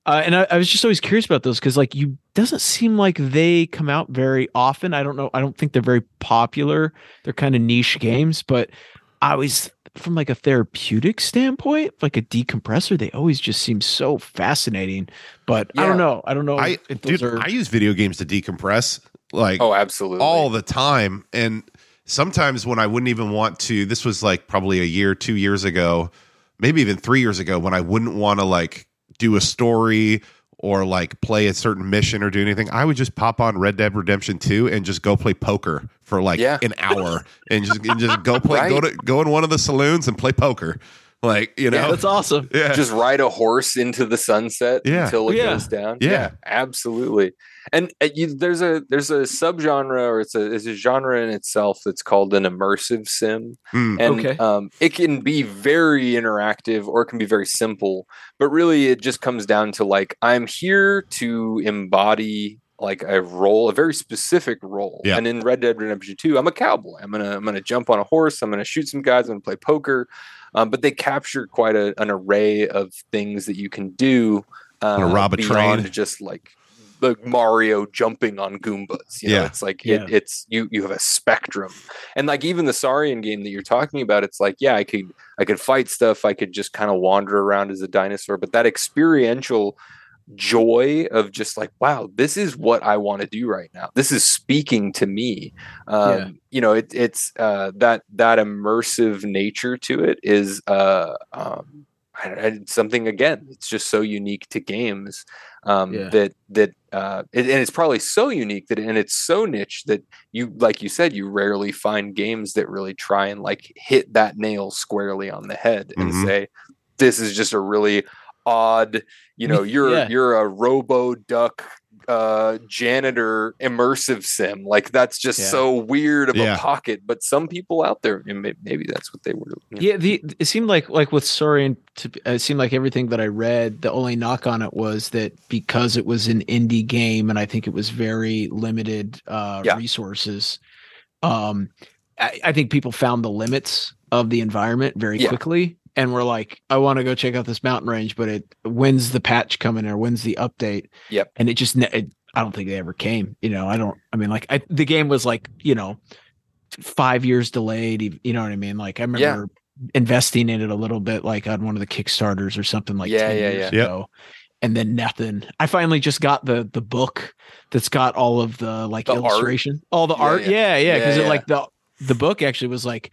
uh, and I, I was just always curious about those because like you doesn't seem like they come out very often. I don't know. I don't think they're very popular. They're kind of niche games, but I always from like a therapeutic standpoint, like a decompressor, they always just seem so fascinating. But I don't know. I don't know I if those dude, are I use video games to decompress like Oh, absolutely. all the time and sometimes when I wouldn't even want to this was like probably a year 2 years ago maybe even 3 years ago when I wouldn't want to like do a story or like play a certain mission or do anything I would just pop on Red Dead Redemption 2 and just go play poker for like Yeah. an hour and just and just go play go to go in one of the saloons and play poker like you know that's awesome. yeah just ride a horse into the sunset Yeah. until it Yeah. goes down. Yeah. absolutely. And uh, you, there's a there's a subgenre or it's a it's a genre in itself that's called an immersive sim, Mm. and Okay. um, it can be very interactive or it can be very simple. But really, it just comes down to like I'm here to embody like a role, a very specific role. Yeah. And in Red Dead Redemption 2, I'm a cowboy. I'm gonna I'm gonna jump on a horse. I'm gonna shoot some guys. I'm gonna play poker. Um, but they capture quite a, an array of things that you can do. Uh, Wanna rob a train? just like like Mario jumping on Goombas. You know, Yeah. it's like Yeah. it, it's you you have a spectrum. And like even the Saurian game that you're talking about, it's like, yeah, I could I could fight stuff, I could just kind of wander around as a dinosaur, but that experiential joy of just like, wow, this is what I want to do right now. This is speaking to me. Um, Yeah. you know, it, it's uh, that that immersive nature to it is uh, um, I, I, something again. It's just so unique to games um, Yeah. that that uh, it, and it's probably so unique that and it's so niche that you like you said you rarely find games that really try and like hit that nail squarely on the head and Mhm. say this is just a really odd you know you're Yeah. you're a robo duck uh janitor immersive sim like that's just Yeah. so weird of Yeah. a pocket but some people out there and maybe that's what they were you know, Yeah, the it seemed like like with Saurian, to, it seemed like everything that I read. The only knock on it was that because it was an indie game, and I think it was very limited uh, Yeah. resources. Um, I, I think people found the limits of the environment very Yeah. quickly, and we're like, "I want to go check out this mountain range," but it when's the patch coming or when's the update? Yep. and it just ne- it, I don't think they ever came. You know, I don't. I mean, like I, the game was like you know five years delayed. You know what I mean? Like I remember investing in it a little bit, like on one of the Kickstarters or something like Yeah, 10 yeah, years yeah. Yep. And then nothing. I finally just got the the book that's got all of the like The art? illustration, all the Yeah, art. yeah. Yeah, yeah, because Yeah, yeah. like the the book actually was like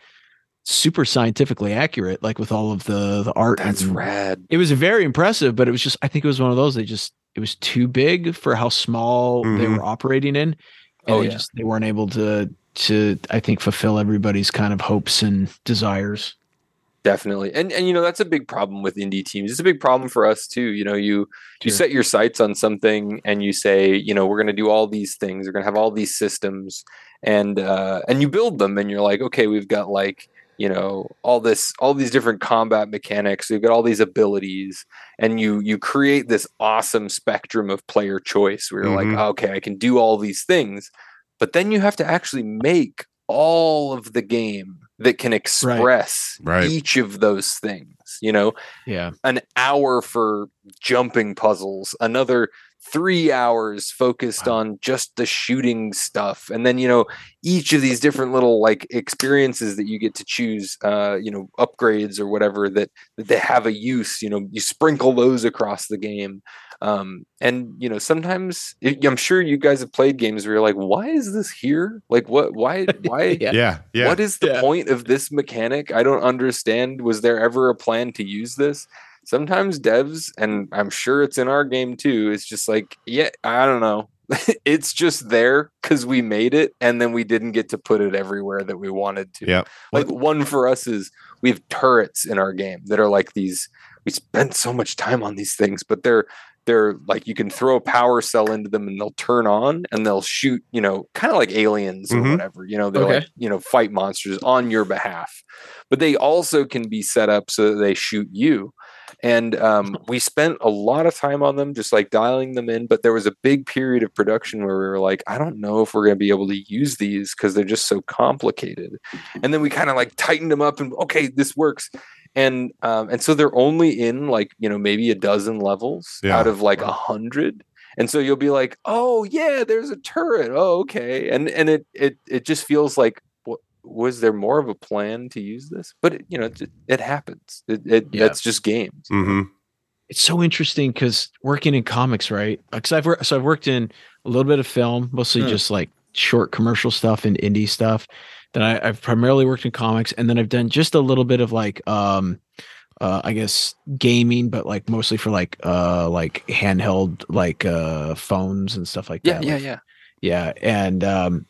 super scientifically accurate, like with all of the the art. that's and- rad it was very impressive, but it was just I think it was one of those they just it was too big for how small they Mhm. were operating in. And Oh, they yeah. just they weren't able to to I think fulfill everybody's kind of hopes and desires. definitely and and you know that's a big problem with indie teams it's a big problem for us too you know you you set your sights on something and you say you know we're going to do all these things we're going to have all these systems and uh and you build them and you're like okay we've got like you know all this all these different combat mechanics you've got all these abilities and you you create this awesome spectrum of player choice where you're Mhm. like okay i can do all these things but then you have to actually make all of the game that can express Right. each of those things you know Yeah. an hour for jumping puzzles, another three hours focused Wow. on just the shooting stuff. And then, you know, each of these different little like experiences that you get to choose, uh, you know, upgrades or whatever that, that they have a use, you know, you sprinkle those across the game. Um, and you know, sometimes i- I'm sure you guys have played games where you're like, why is this here? Like what, why, why, Yeah. Yeah. Yeah. what is the Yeah. point of this mechanic? I don't understand. Was there ever a plan to use this? Sometimes devs, and I'm sure it's in our game too, it's just like, yeah, I don't know. it's just there because we made it and then we didn't get to put it everywhere that we wanted to. Yeah. Like one for us is we have turrets in our game that are like these, we spent so much time on these things, but they're they're like you can throw a power cell into them and they'll turn on and they'll shoot, you know, kind of like aliens or Mhm. whatever. You know, they're Okay. like, you know, fight monsters on your behalf. But they also can be set up so that they shoot you. And um, we spent a lot of time on them, just like dialing them in. But there was a big period of production where we were like, I don't know if we're going to be able to use these because they're just so complicated. And then we kind of like tightened them up and okay, this works. And um, and so they're only in like you know maybe a dozen levels Yeah. out of like a hundred. And so you'll be like, oh yeah, there's a turret. Oh okay. And and it it it just feels like was there more of a plan to use this? But it, you know it, it happens. It, it Yeah. that's just games. hmm It's so interesting because working in comics, right? Because I've so I've worked in a little bit of film, mostly Hmm. just like short commercial stuff and indie stuff. Then I, I've primarily worked in comics, and then I've done just a little bit of like, um, uh, I guess gaming, but like mostly for like, uh, like handheld like uh phones and stuff like Yeah, that. yeah, like yeah. Yeah, and um,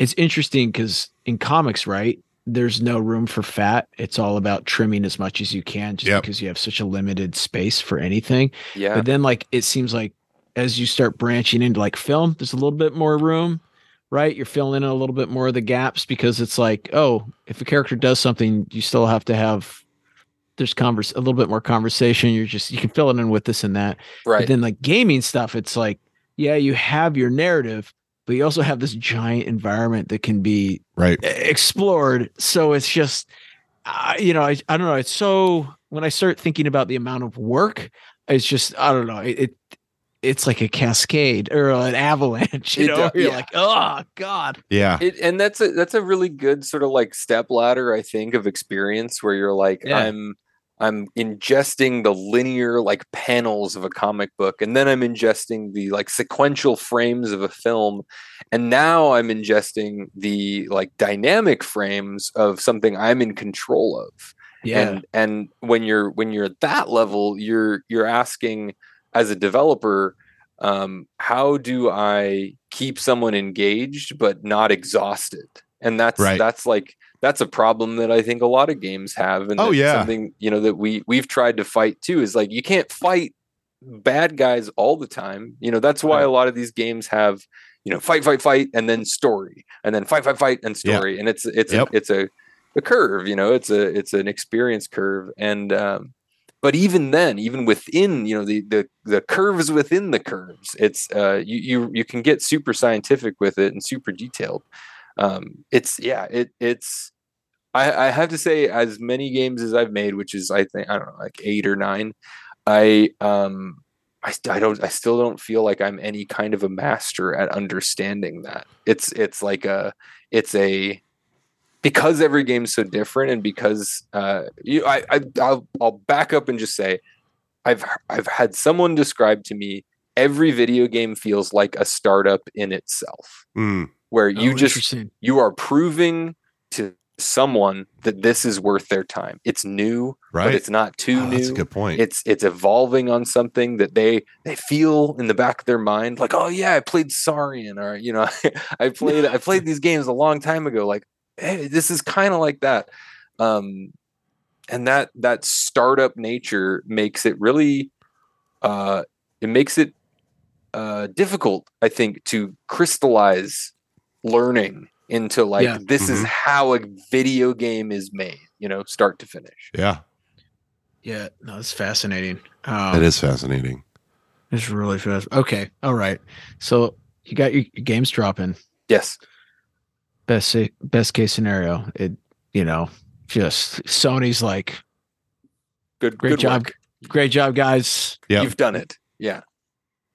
it's interesting because in comics, right, there's no room for fat. It's all about trimming as much as you can, just Yep. because you have such a limited space for anything. Yeah. But then, like, it seems like as you start branching into like film, there's a little bit more room, right? You're filling in a little bit more of the gaps because it's like, oh, if a character does something, you still have to have there's converse a little bit more conversation. You're just you can fill it in with this and that. right. But then like gaming stuff, it's like yeah, you have your narrative, but you also have this giant environment that can be Right. explored. So it's just, uh, you know, I, I don't know. It's so when I start thinking about the amount of work, it's just I don't know. It, it it's like a cascade or an avalanche. You It know, do- you're yeah. like, oh god, Yeah. It, and that's a that's a really good sort of like step ladder, I think, of experience where you're like, Yeah. I'm I'm ingesting the linear like panels of a comic book, and then I'm ingesting the like sequential frames of a film, and now I'm ingesting the like dynamic frames of something I'm in control of. yeah, and and when you're when you're at that level you're you're asking as a developer um, how do i keep someone engaged but not exhausted and that's Right. that's like that's a problem that i think a lot of games have and Oh, yeah. something you know that we we've tried to fight too is like you can't fight bad guys all the time you know that's why a lot of these games have you know fight fight fight and then story and then fight fight fight and Yeah. story and it's it's Yep. a, it's a a curve you know it's a it's an experience curve and um but even then even within you know the the the curves within the curves it's uh you you you can get super scientific with it and super detailed um it's yeah it it's i i have to say as many games as i've made which is i think i don't know like eight or nine i um I, I don't I still don't feel like I'm any kind of a master at understanding that. It's it's like a it's a because every game's so different and because uh you I, I I'll, I'll back up and just say I've I've had someone describe to me every video game feels like a startup in itself Mm, where you Oh, just you are proving to someone that this is worth their time. It's new, but right. it's not too Oh, new that's a good point. it's it's evolving on something that they they feel in the back of their mind like oh yeah i played saurian or you know i played i played these games a long time ago like hey this is kind of like that um and that that startup nature makes it really uh it makes it uh difficult i think to crystallize learning into like Yeah. this is Mhm. how a video game is made you know start to finish yeah. Yeah, no, it's fascinating. Um, That is fascinating. It's really fast. Okay, all right. So you got your, your games dropping. yes Best best case scenario, it you know just Sony's like good great good job, work. great job, guys. Yeah. You've done it. Yeah.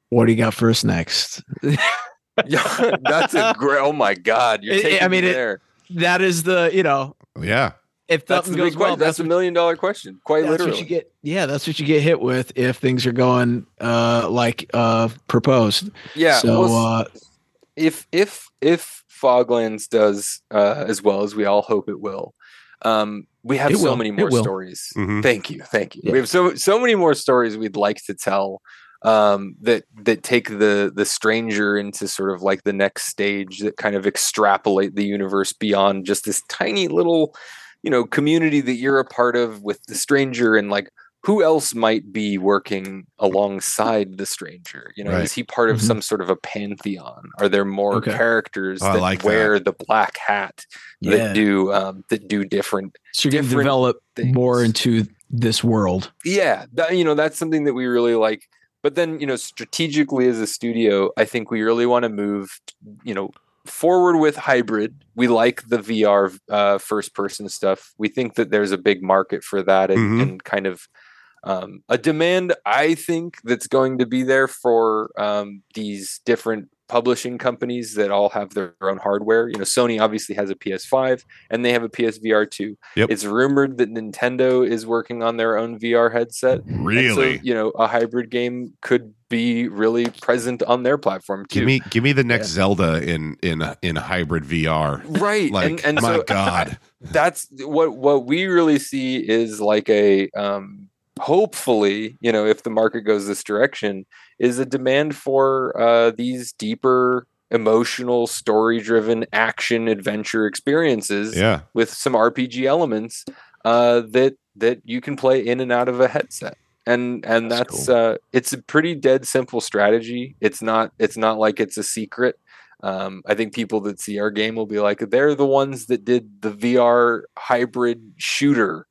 What do you got first next? Yeah. That's a great. Oh my God. You're It- it- taking I mean, me it- there. that is the you know Yeah. if That's something the goes big well, question. That's that's a million dollar question. Quite that's literally. what you get. Yeah, that's what you get hit with if things are going uh like uh proposed. yeah. So well, uh if if if Foglands does uh, as well as we all hope it will, um, we have so will. many more will. stories. Mhm. Thank you, thank you. Yeah. We have so so many more stories we'd like to tell um, that that take the the stranger into sort of like the next stage that kind of extrapolate the universe beyond just this tiny little you know community that you're a part of with the stranger and like who else might be working alongside the stranger you know Right. is he part of Mhm. some sort of a pantheon are there more Okay. characters Oh, that like that. wear the black hat yeah, that do um, that do different so gonna different develop more into this world. yeah that, you know that's something that we really like but then you know strategically as a studio i think we really want to move you know forward with hybrid we like the vr uh, first person stuff we think that there's a big market for that and, Mhm. and kind of um, a demand i think that's going to be there for um, these different publishing companies that all have their own hardware you know sony obviously has a ps5 and they have a psvr 2 Yep. it's rumored that nintendo is working on their own vr headset and so, Really? you know, a hybrid game could be really present on their platform too. give me give me the next Zelda in in in hybrid VR. right, Like and, and my so God. that's what what we really see is like a um, hopefully, you know, if the market goes this direction, is a demand for uh, these deeper emotional story driven action adventure experiences Yeah. with some RPG elements uh, that that you can play in and out of a headset. And and That's that's, uh, it's a pretty dead simple strategy. It's not it's not like it's a secret. Um, I think people that see our game will be like, they're the ones that did the VR hybrid shooter,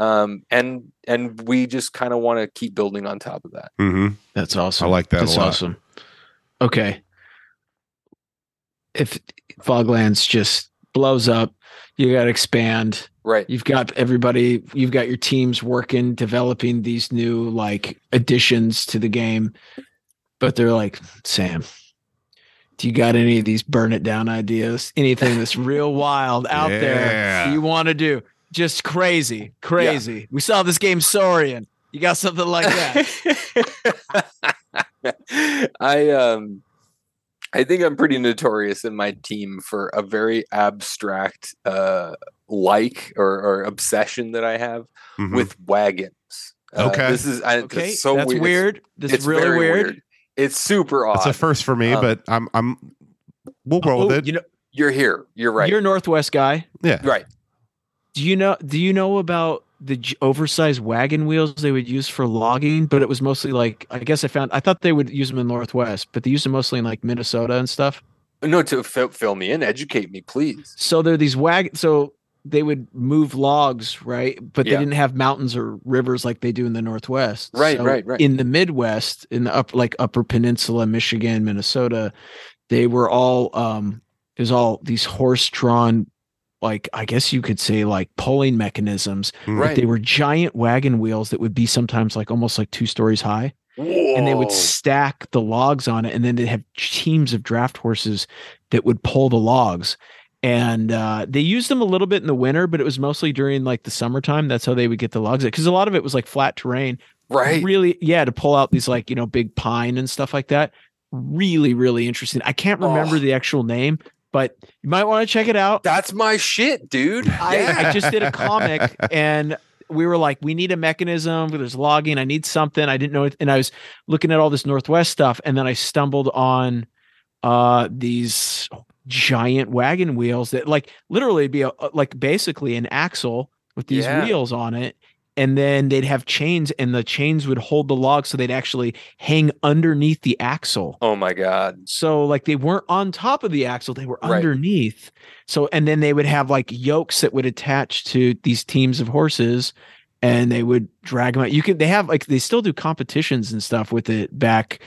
um, and and we just kind of want to keep building on top of that. hmm That's awesome. I like that a That's lot. awesome. okay, if Foglands just blows up, you got to expand. Right. You've got everybody, you've got your teams working, developing these new like additions to the game. But they're like, Sam, do you got any of these burn it down ideas? Anything that's real wild out there you want to do? Just crazy, crazy. We saw this game Saurian. You got something like that? I um I think I'm pretty notorious in my team for a very abstract uh like or, or obsession that I have Mhm. with wagons. Uh, Okay. This is I, okay, it's so that's weird. weird. It's, This it's is really very weird. It's super odd. It's a first for me, Um, but I'm I'm we'll roll with Oh, it. You know, You're here. You're right. you're a Northwest guy. yeah. right. Do you know? Do you know about the oversized wagon wheels they would use for logging? But it was mostly like I guess I found I thought they would use them in Northwest, but they use them mostly in like Minnesota and stuff. No, to fill, fill me in, educate me, please. So they're these wag. So they would move logs, right? But they Yeah. didn't have mountains or rivers like they do in the Northwest. Right, So right, right. In the Midwest, in the up like Upper Peninsula, Michigan, Minnesota, they were all um it was all these horse-drawn, like I guess you could say like pulling mechanisms. Right. But they were giant wagon wheels that would be sometimes like almost like two stories high Whoa. and they would stack the logs on it and then they'd have teams of draft horses that would pull the logs and uh, they used them a little bit in the winter but it was mostly during like the summertime that's how they would get the logs because a lot of it was like flat terrain right. really yeah to pull out these like you know big pine and stuff like that really really interesting i can't remember Oh. the actual name but you might want to check it out That's my shit, dude. I, Yeah. I just did a comic and we were like, we need a mechanism. There's logging. I need something. I didn't know it. And I was looking at all this Northwest stuff. And then I stumbled on uh these giant wagon wheels that like literally be a, like basically an axle with these Yeah. wheels on it. And then they'd have chains and the chains would hold the log so they'd actually hang underneath the axle. oh my god. So like they weren't on top of the axle, they were Right. underneath. So and then they would have like yokes that would attach to these teams of horses and they would drag them out. You can they have like they still do competitions and stuff with it back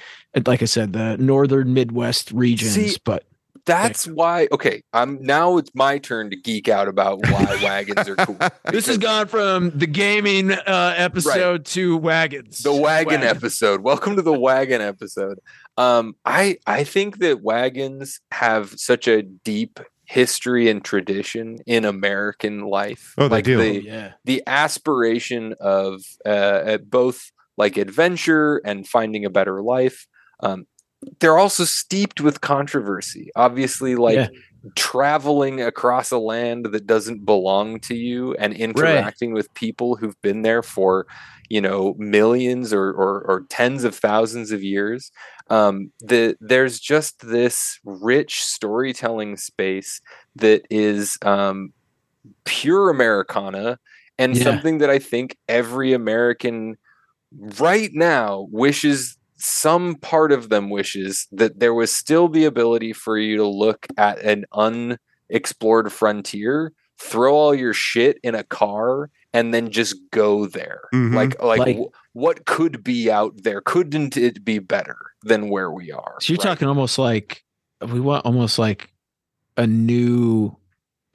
like I said, the northern Midwest regions, See, but That's why. Okay, I'm now. It's my turn to geek out about why wagons are cool. this has gone from the gaming uh, episode to wagons. the wagon episode. Welcome to the wagon episode. Um, I I think that wagons have such a deep history and tradition in American life. Oh, they like do. Oh, the yeah. the aspiration of uh, at both like adventure and finding a better life. Um, they're also steeped with controversy. Obviously, like Yeah. traveling across a land that doesn't belong to you and interacting with people who've been there for you know millions or or, or tens of thousands of years. Um, the there's just this rich storytelling space that is um, pure Americana and Yeah. something that I think every American right now wishes some part of them wishes that there was still the ability for you to look at an unexplored frontier, throw all your shit in a car and then just go there. Mhm. Like like, Like- wh- what could be out there? Couldn't it be better than where we are? So you're right? talking almost like we want almost like a new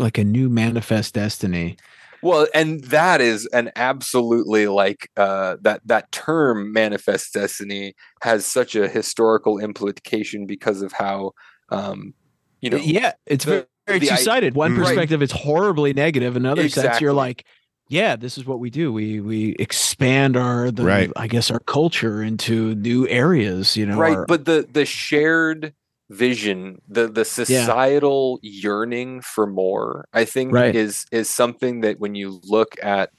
like a new manifest destiny. Well, and that is an absolutely like uh, that that term manifest destiny has such a historical implication because of how um, you know yeah, it's the- very, very the i- two-sided. One Right. perspective, it's horribly negative. Another sense, you're like, yeah, this is what we do. We we expand our the Right. I guess our culture into new areas. You know, right our- but the the shared vision the the societal yearning for more i think Right. is is something that when you look at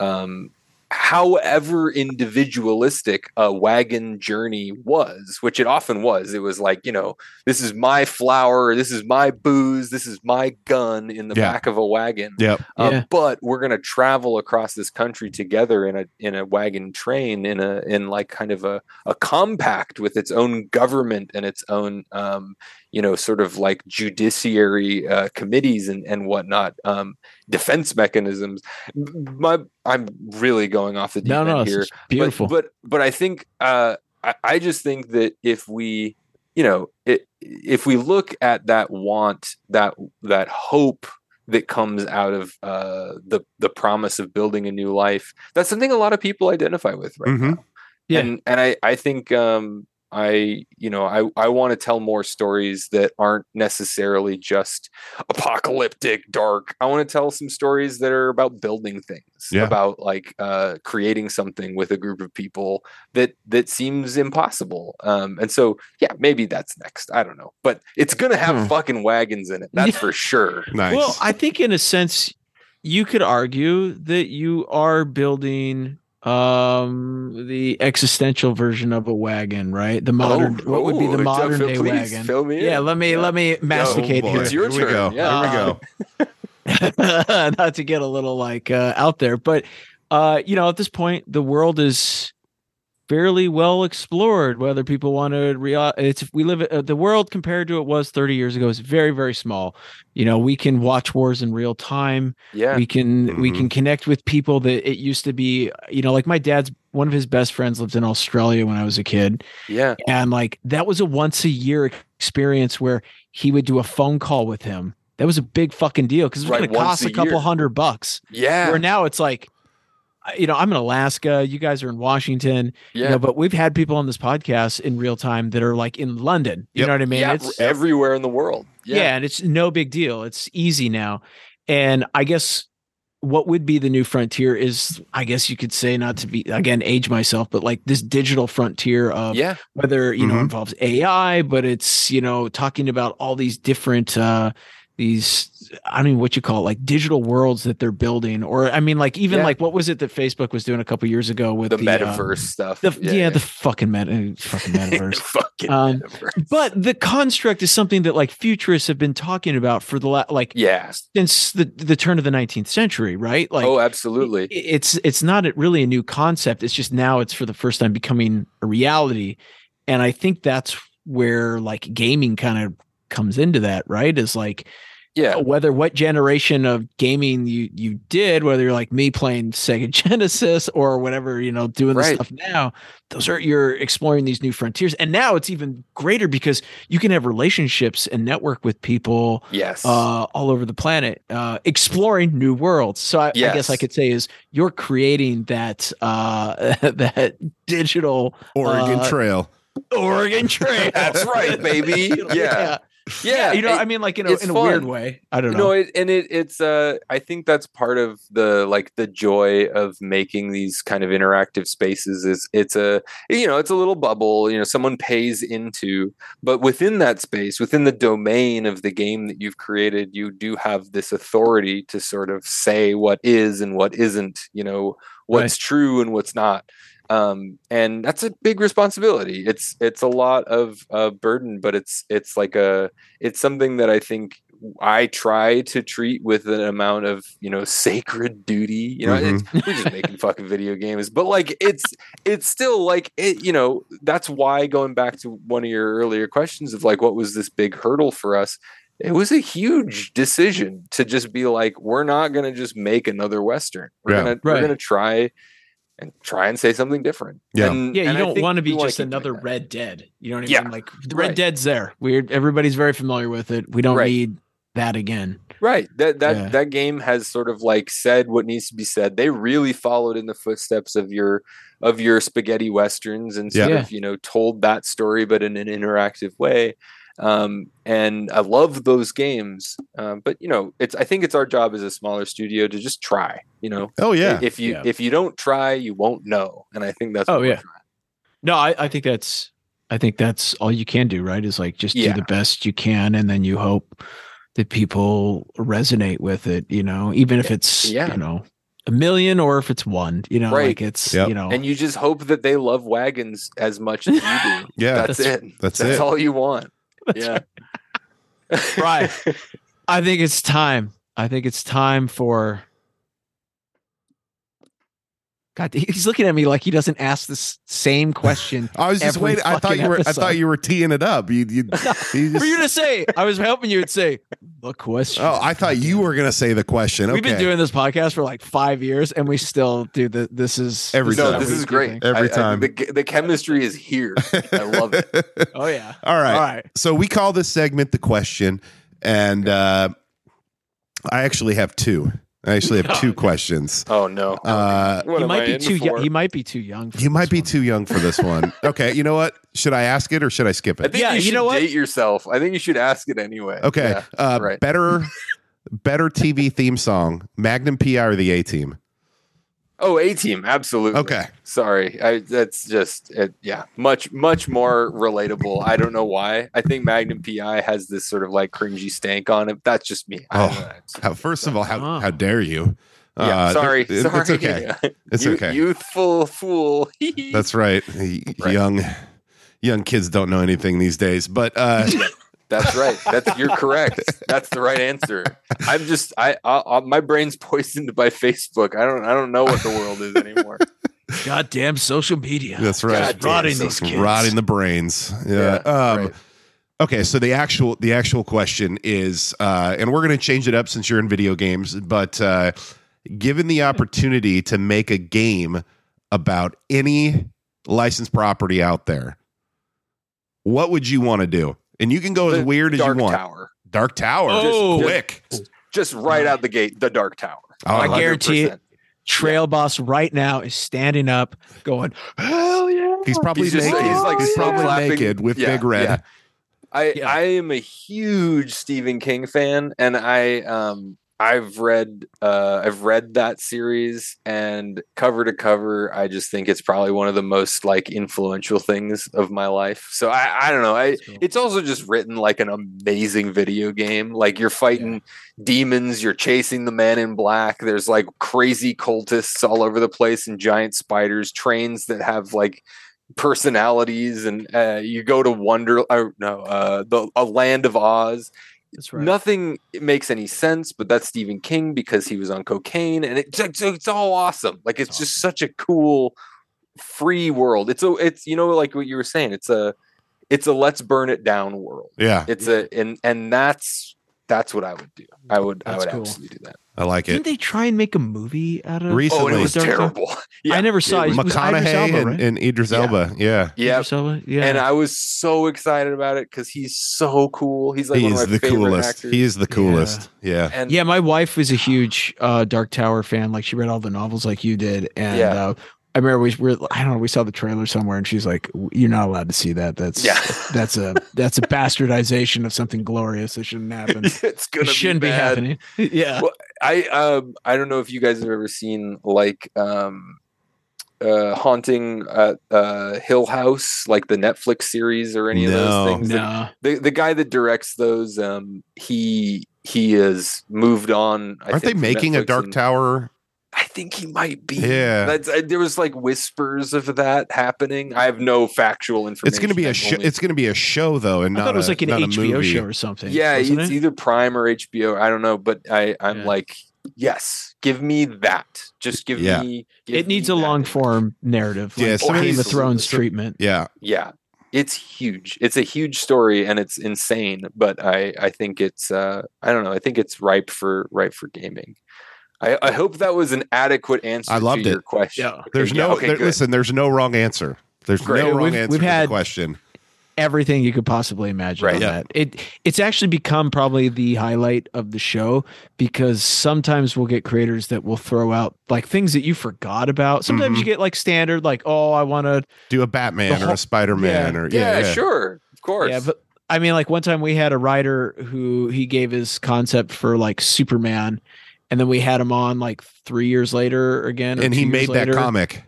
um however individualistic a wagon journey was which it often was it was like you know this is my flour this is my booze this is my gun in the Yeah. back of a wagon Yep. uh, Yeah. but we're going to travel across this country together in a in a wagon train in a in like kind of a, a compact with its own government and its own um, you know sort of like judiciary uh, committees and and whatnot um, defense mechanisms my i'm really going off the deep no, end no, here it's beautiful. but but, but I think uh, I, I just think that if we you know, it, if we look at that want, that that hope that comes out of uh, the the promise of building a new life, that's something a lot of people identify with right Mhm. now. Yeah. And and I I think um, I you know I I want to tell more stories that aren't necessarily just apocalyptic dark. I want to tell some stories that are about building things, Yeah. about like uh, creating something with a group of people that that seems impossible. Um, and so yeah, maybe that's next. I don't know, but it's gonna have Hmm. fucking wagons in it. That's Yeah. for sure. Nice. Well, I think in a sense, you could argue that you are building um the existential version of a wagon, right? The modern Oh, what would be the oh, modern day please, wagon. fill me Yeah, let me Yeah. let me masticate boy. here. It's your Here we go. turn. Yeah. Here we go. not to get a little like uh, out there, but uh, you know, at this point, the world is fairly well explored. Whether people want to, rea- it's we live uh, the world compared to it was 30 years ago is very very small. You know, we can watch wars in real time. Yeah. We can we Mhm. can connect with people that it used to be. You know, like my dad's one of his best friends lived in Australia when I was a kid Yeah. and like that was a once a year experience where he would do a phone call with him. That was a big fucking deal because it was Right, going to cost a a couple hundred bucks. Yeah. Where now it's like, you know, I'm in Alaska, you guys are in Washington, Yeah. you know, but we've had people on this podcast in real time that are like in London. You Yep. know what I mean? yeah, it's everywhere in the world. yeah. and it's no big deal. It's easy now. And I guess what would be the new frontier is, I guess you could say, not to be again age myself, but like this digital frontier of Yeah. whether you know Mhm. involves AI, but it's you know talking about all these different uh these I don't know what you call it, like digital worlds that they're building, or I mean, like even Yeah. like what was it that Facebook was doing a couple years ago with The, the, metaverse stuff. the, yeah, the fucking meta, fucking metaverse. fucking Um, metaverse. but the construct is something that like futurists have been talking about for the last like yeah. since the the turn of the 19th century, right? Like oh, absolutely. i- it's it's not really a new concept it's just now it's for the first time becoming a reality and i think that's where like gaming kind of comes into that right is like yeah. whether what generation of gaming you you did whether you're like me playing sega genesis or whatever you know doing the Right. stuff now those are you're exploring these new frontiers and now it's even greater because you can have relationships and network with people Yes. uh, all over the planet, uh, exploring new worlds. So I, I guess I could say is you're creating that uh, that digital Oregon uh, Trail. Oregon Trail. That's right, baby. You know, Yeah. Yeah. you know, it- I mean, like in a, in a weird way. I don't know. know it, and it it's uh i think that's part of the like the joy of making these kind of interactive spaces is it's a you know it's a little bubble you know someone pays into but within that space within the domain of the game that you've created you do have this authority to sort of say what is and what isn't you know what's true and what's not um and that's a big responsibility it's it's a lot of uh burden but it's it's like a it's something that i think I try to treat with an amount of you know sacred duty. You know, it's, we're just making fucking video games, but like it's it's still like it. You know, that's why going back to one of your earlier questions of like what was this big hurdle for us. It was a huge decision to just be like, we're not gonna just make another western. We're Yeah. gonna Right. we're gonna try and try and say something different. Yeah. And- yeah, you and don't want to be just another. Red Dead. You know what I Yeah. mean? Like the Red Right. Dead's there. We're everybody's very familiar with it. We don't Right. need that again. Right. That that Yeah. that game has sort of like said what needs to be said. They really followed in the footsteps of your of your spaghetti westerns and sort Yeah. of, you know, told that story but in an interactive way. Um, and I love those games. Um, but you know, it's I think it's our job as a smaller studio to just try, you know. Oh yeah. If you Yeah. if you don't try, you won't know. And I think that's Oh, what we're yeah. No, I, I think that's I think that's all you can do, right? Is like just Yeah. do the best you can and then you hope that people resonate with it, you know, even if it's Yeah. you know a million or if it's one, you know, Right. like it's Yep. you know And you just hope that they love wagons as much as you do. Yeah. That's, That's- it. that's That's it. all you want. Yeah. Right. I think it's time. I think it's time for God, he's looking at me like he doesn't ask the same question. I was just every waiting. I thought you were. I thought you were teeing it up. You, you, you just- For you to say, I was helping you to say the question. oh, I thought you were gonna say the question. We've been doing this podcast for like five years, and we still do the. This is Every this no, time. this what is we do great. things. Every I- I- time. the, the chemistry is here. I love it. Oh yeah. All right. All right. So we call this segment the question, and uh, I actually have two. I actually have two questions. Oh no. Uh, What he might be too. for? Young, he might be too young. For you might be one. too young for this one. Okay, you know what? Should I ask it or should I skip I it? think Yeah, you you know what? date yourself. I think you should ask it anyway. Okay, Yeah, uh, right. better, better TV theme song: Magnum PI or the A Team? Oh, A team, absolutely. Okay. Sorry, I, that's just it, yeah, much much more relatable. I don't know why. I think Magnum PI has this sort of like cringy stank on it. That's just me. Oh, How, first of all, how, Oh. how dare you? yeah, Uh, sorry, it- sorry. It's okay. It's You- okay. Youthful fool. That's right. Right. Young, young kids don't know anything these days. But uh, That's right. That's you're correct. That's the right answer. I'm just I, I, I my brain's poisoned by Facebook. I don't I don't know what the world is anymore. Goddamn social media. that's right. God damn, rotting so these kids. rotting the brains. Yeah. Yeah, um, right. Okay, so the actual the actual question is, uh, and we're going to change it up since you're in video games, but uh, given the opportunity to make a game about any licensed property out there, what would you want to do? And you can go as weird as you want. Tower. Dark Tower, Oh. just quick. Just right out the gate, the Dark Tower. Oh, I 100%. guarantee it. Trail boss right now is standing up, going, "Hell yeah!" He's probably He's just- naked. he's, like, he's probably clapping. naked with Yeah, big red. yeah. I Yeah. I am a huge Stephen King fan, and I um I've read uh I've read that series and cover to cover, I just think it's probably one of the most like influential things of my life. So I I don't know. I cool. it's also just written like an amazing video game. Like you're fighting demons, you're chasing the man in black. There's like crazy cultists all over the place and giant spiders, trains that have like personalities and uh, you go to wonder or no uh the a land of oz That's right. nothing makes any sense but that's stephen king because he was on cocaine and it's it's, it's all awesome. Like it's just such a cool free world. It's a it's you know like what you were saying it's a it's a let's burn it down world. Yeah, it's a and and that's that's what i would do i would i That's would cool. absolutely do that I like it. Didn't they try and make a movie out of? Recently. oh it was Dark terrible yeah, I never saw it it. was- was Idris McConaughey Elba, and, right? and Idris Yeah. Elba. Yeah. yeah Idris Elba? Yeah. and I was so excited about it because he's so cool. He's like he one is of my the favorite coolest. actors. He is the coolest. Yeah. and yeah, my wife was a huge uh, Dark Tower fan. Like she read all the novels like you did, and Yeah. uh, I remember we were I don't know we saw the trailer somewhere, and she's like, "You're not allowed to see that. That's Yeah. that's a that's a bastardization of something glorious that shouldn't happen. it's gonna It shouldn't be, happening." yeah, Well, I um I don't know if you guys have ever seen like um uh haunting at uh Hill House like the Netflix series or any of those things. The- no, The, the guy that directs those um he he has moved on. I Aren't they think, from making a Dark and- Tower? I think he might be. Yeah. That's I, there was like whispers of that happening. I have no factual information. It's going to be a I've show. It's going to be a show though, and I not thought it was a- like an HBO show or something. Yeah, it's it? either Prime or HBO. I don't know, but I I'm Yeah. like, yes, give me that. Just give Yeah. me. give It needs me a long form narrative, Yeah, like some of Game of Thrones some- treatment. Yeah, Yeah, it's huge. It's a huge story, and it's insane. But I I think it's uh I don't know. I think it's ripe for ripe for gaming. I, I hope that was an adequate answer. I loved to your it. question. Yeah. Okay, there's yeah, no. okay, there- listen, there's no wrong answer. There's Great. no wrong We've- answer we've to had- the question. everything you could possibly imagine Right. on Yeah. that. It it's actually become probably the highlight of the show because sometimes we'll get creators that will throw out like things that you forgot about. Sometimes Mhm. you get like standard like oh I want to Do a Batman The or a Spider Man Yeah. or yeah, yeah, yeah. sure, of course. yeah but I mean like one time we had a writer who he gave his concept for like Superman and then we had him on like 3 years later again And he made that later. comic.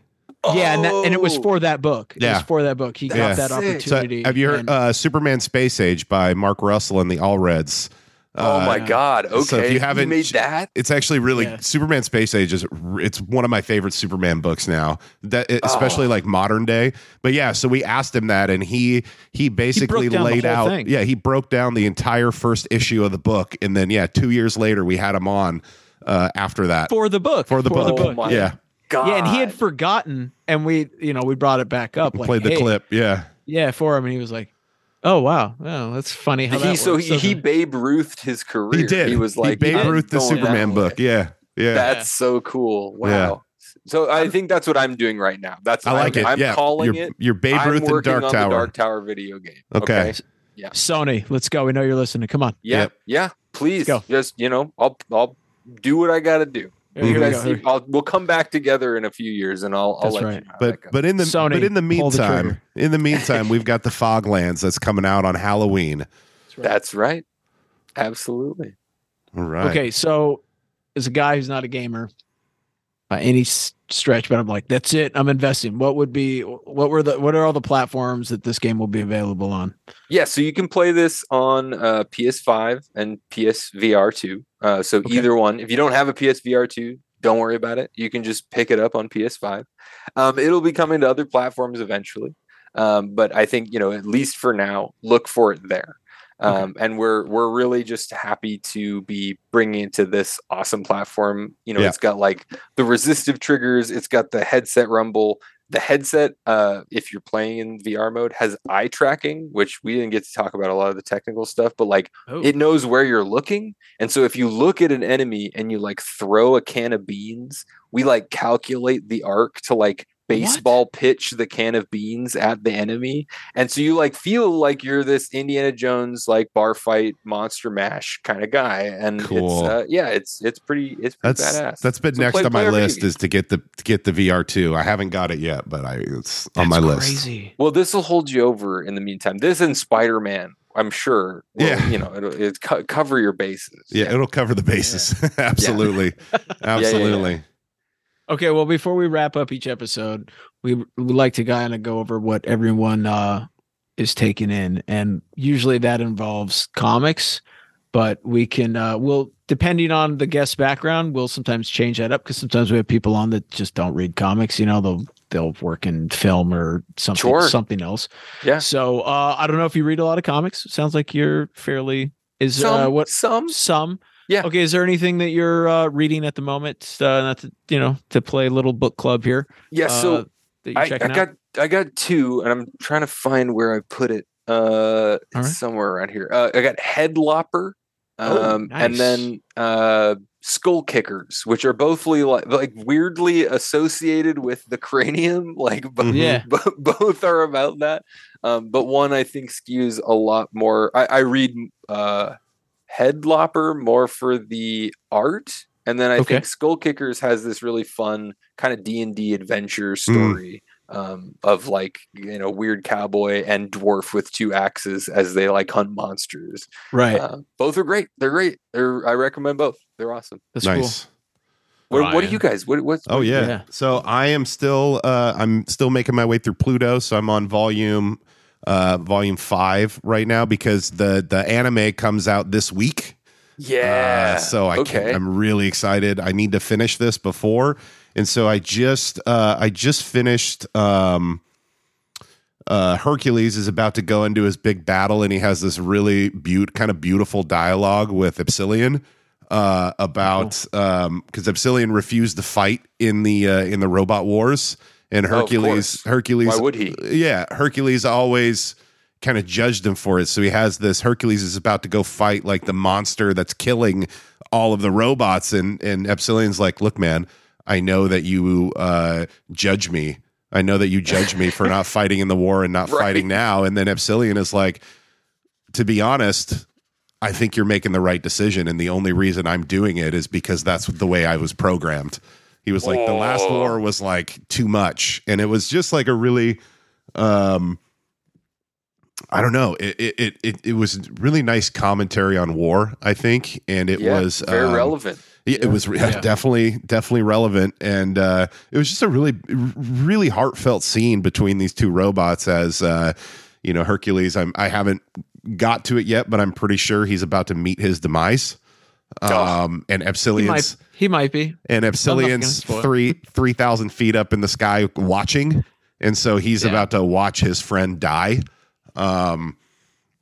Yeah, and that, and it was for that book. It Yeah. was for that book. He Yeah. got that Sick. So opportunity. have you heard and- uh, Superman Space Age by Mark Russell and the Allreds? Oh Uh, my god! Okay, so if you haven't- made that. It's actually really Yeah. Superman Space Age is it's one of my favorite Superman books now. That especially Oh. like modern day. But yeah, so we asked him that and he he basically down the laid out thing. yeah, he broke down the entire first issue of the book and then yeah, 2 years later we had him on uh after that. for the book. For the book. Oh my yeah. god! Yeah, and he had forgotten, and we, you know, we brought it back up. Like, Played the hey, clip. Yeah. Yeah, for him, and he was like, "Oh wow, well, that's funny how he that so works, he, he? Babe Ruthed his career. He did. He was like Babe I'm Ruth the going that Superman way. book. Yeah. Yeah. That's so cool. Wow. Yeah. So I think that's what I'm doing right now. That's I like I'm, it. I'm yeah. calling you're, it. You're Babe Ruth and Dark on Tower. the Dark Tower video game. Okay. Yeah. Sony, let's go. We know you're listening. Come on. Yeah. Yep. Yeah. Please, go. just you know, I'll I'll do what I got to do. Here You we guys go. see- I'll, we'll come back together in a few years, and I'll, I'll That's let right. you know. But but in the Sony, but in the pull the meantime, in the meantime, we've got the Foglands that's coming out on Halloween. that's right. Absolutely. All right. Okay, so as a guy who's not a gamer by any stretch, but I'm like, that's it. I'm investing. What would be? What were the? What are all the platforms that this game will be available on? Yeah, so you can play this on uh, PS5 and PSVR 2. Uh, so Okay. either one. If you don't have a PSVR 2, don't worry about it. You can just pick it up on PS5. Um, it'll be coming to other platforms eventually. Um, but I think, you know, at least for now, look for it there. Um, and we're we're really just happy to be bringing it to this awesome platform. You know, Yeah. it's got like the resistive triggers. It's got the headset rumble. The headset, uh, if you're playing in VR mode, has eye tracking, which we didn't get to talk about a lot of the technical stuff, but like Oh, it knows where you're looking. And so if you look at an enemy and you like throw a can of beans, we like calculate the arc to like baseball pitch the can of beans at the enemy. And so you like feel like you're this Indiana Jones like bar fight monster mash kind of guy. And Cool. it's uh, yeah, it's it's pretty it's pretty That's badass. that's been So next play- on my play our video list game. is to get the to get the VR two. I haven't got it yet, but I it's on that's my list. Crazy. Well, this will hold you over in the meantime. This and Spider Man, I'm sure. Will, Yeah. you know, it'll, it's co- cover your bases. Yeah, it'll cover the bases. Absolutely. Absolutely. Okay, well, before we wrap up each episode, we we like to kind of go over what everyone uh, is taking in, and usually that involves comics. But we can, uh, we'll depending on the guest background, we'll sometimes change that up because sometimes we have people on that just don't read comics. You know, they'll they'll work in film or something Sure. something else. Yeah. So uh, I don't know if you read a lot of comics. Sounds like you're fairly is Some, uh, what some some. Yeah. Okay. Is there anything that you're uh, reading at the moment? Uh, not to you know to play a little book club here. yeah. So uh, I, I checking out? got I got two, and I'm trying to find where I put it. Uh, right. somewhere around here. Uh, I got Headlopper, Oh, um, and nice. then uh, Skull Kickers, which are bothly like like weirdly associated with the cranium. Like, bo- Yeah. bo- both are about that. Um, but one I think skews a lot more. I, I read uh, Headlopper more for the art, and then I Okay. think Skull Kickers has this really fun kind of D and D adventure story um, of like you know weird cowboy and dwarf with two axes as they like hunt monsters. right. Uh, both are great. They're great. They're I recommend both. They're awesome. That's cool. nice. What, what do you guys? What what's Oh yeah. Yeah. So I am still uh I'm still making my way through Pluto, so I'm on volume uh volume 5 right now because the the anime comes out this week. yeah. Uh, so I okay. can, I'm really excited. I need to finish this before. And so I just uh I just finished um uh Hercules is about to go into his big battle and he has this really beaut kind of beautiful dialogue with Epsilon uh about um cuz Epsilon refused to fight in the uh in the robot wars and Oh, Hercules course. Hercules Why would he? yeah, Hercules always kind of judged him for it. So he has this Hercules is about to go fight like the monster that's killing all of the robots and and Epsilon's like, "Look, man, I know that you uh judge me. I know that you judge me for not fighting in the war and not Right. fighting now." And then Epsilon is like, "To be honest, I think you're making the right decision and the only reason I'm doing it is because that's the way I was programmed." He was like, "The last Oh. war was like too much." And it was just like a really um I don't know. It it it it, it was really nice commentary on war, I think, and it Yeah, was very um, relevant. Yeah, it was re- definitely definitely relevant, and uh, it was just a really really heartfelt scene between these two robots. As uh, you know, Hercules. I'm I haven't got to it yet, but I'm pretty sure he's about to meet his demise. Oh. Um, and He Epsilon's. He might be. and gonna Epsilon's spoil it. three three thousand feet up in the sky watching, and so he's Yeah. about to watch his friend die. Um,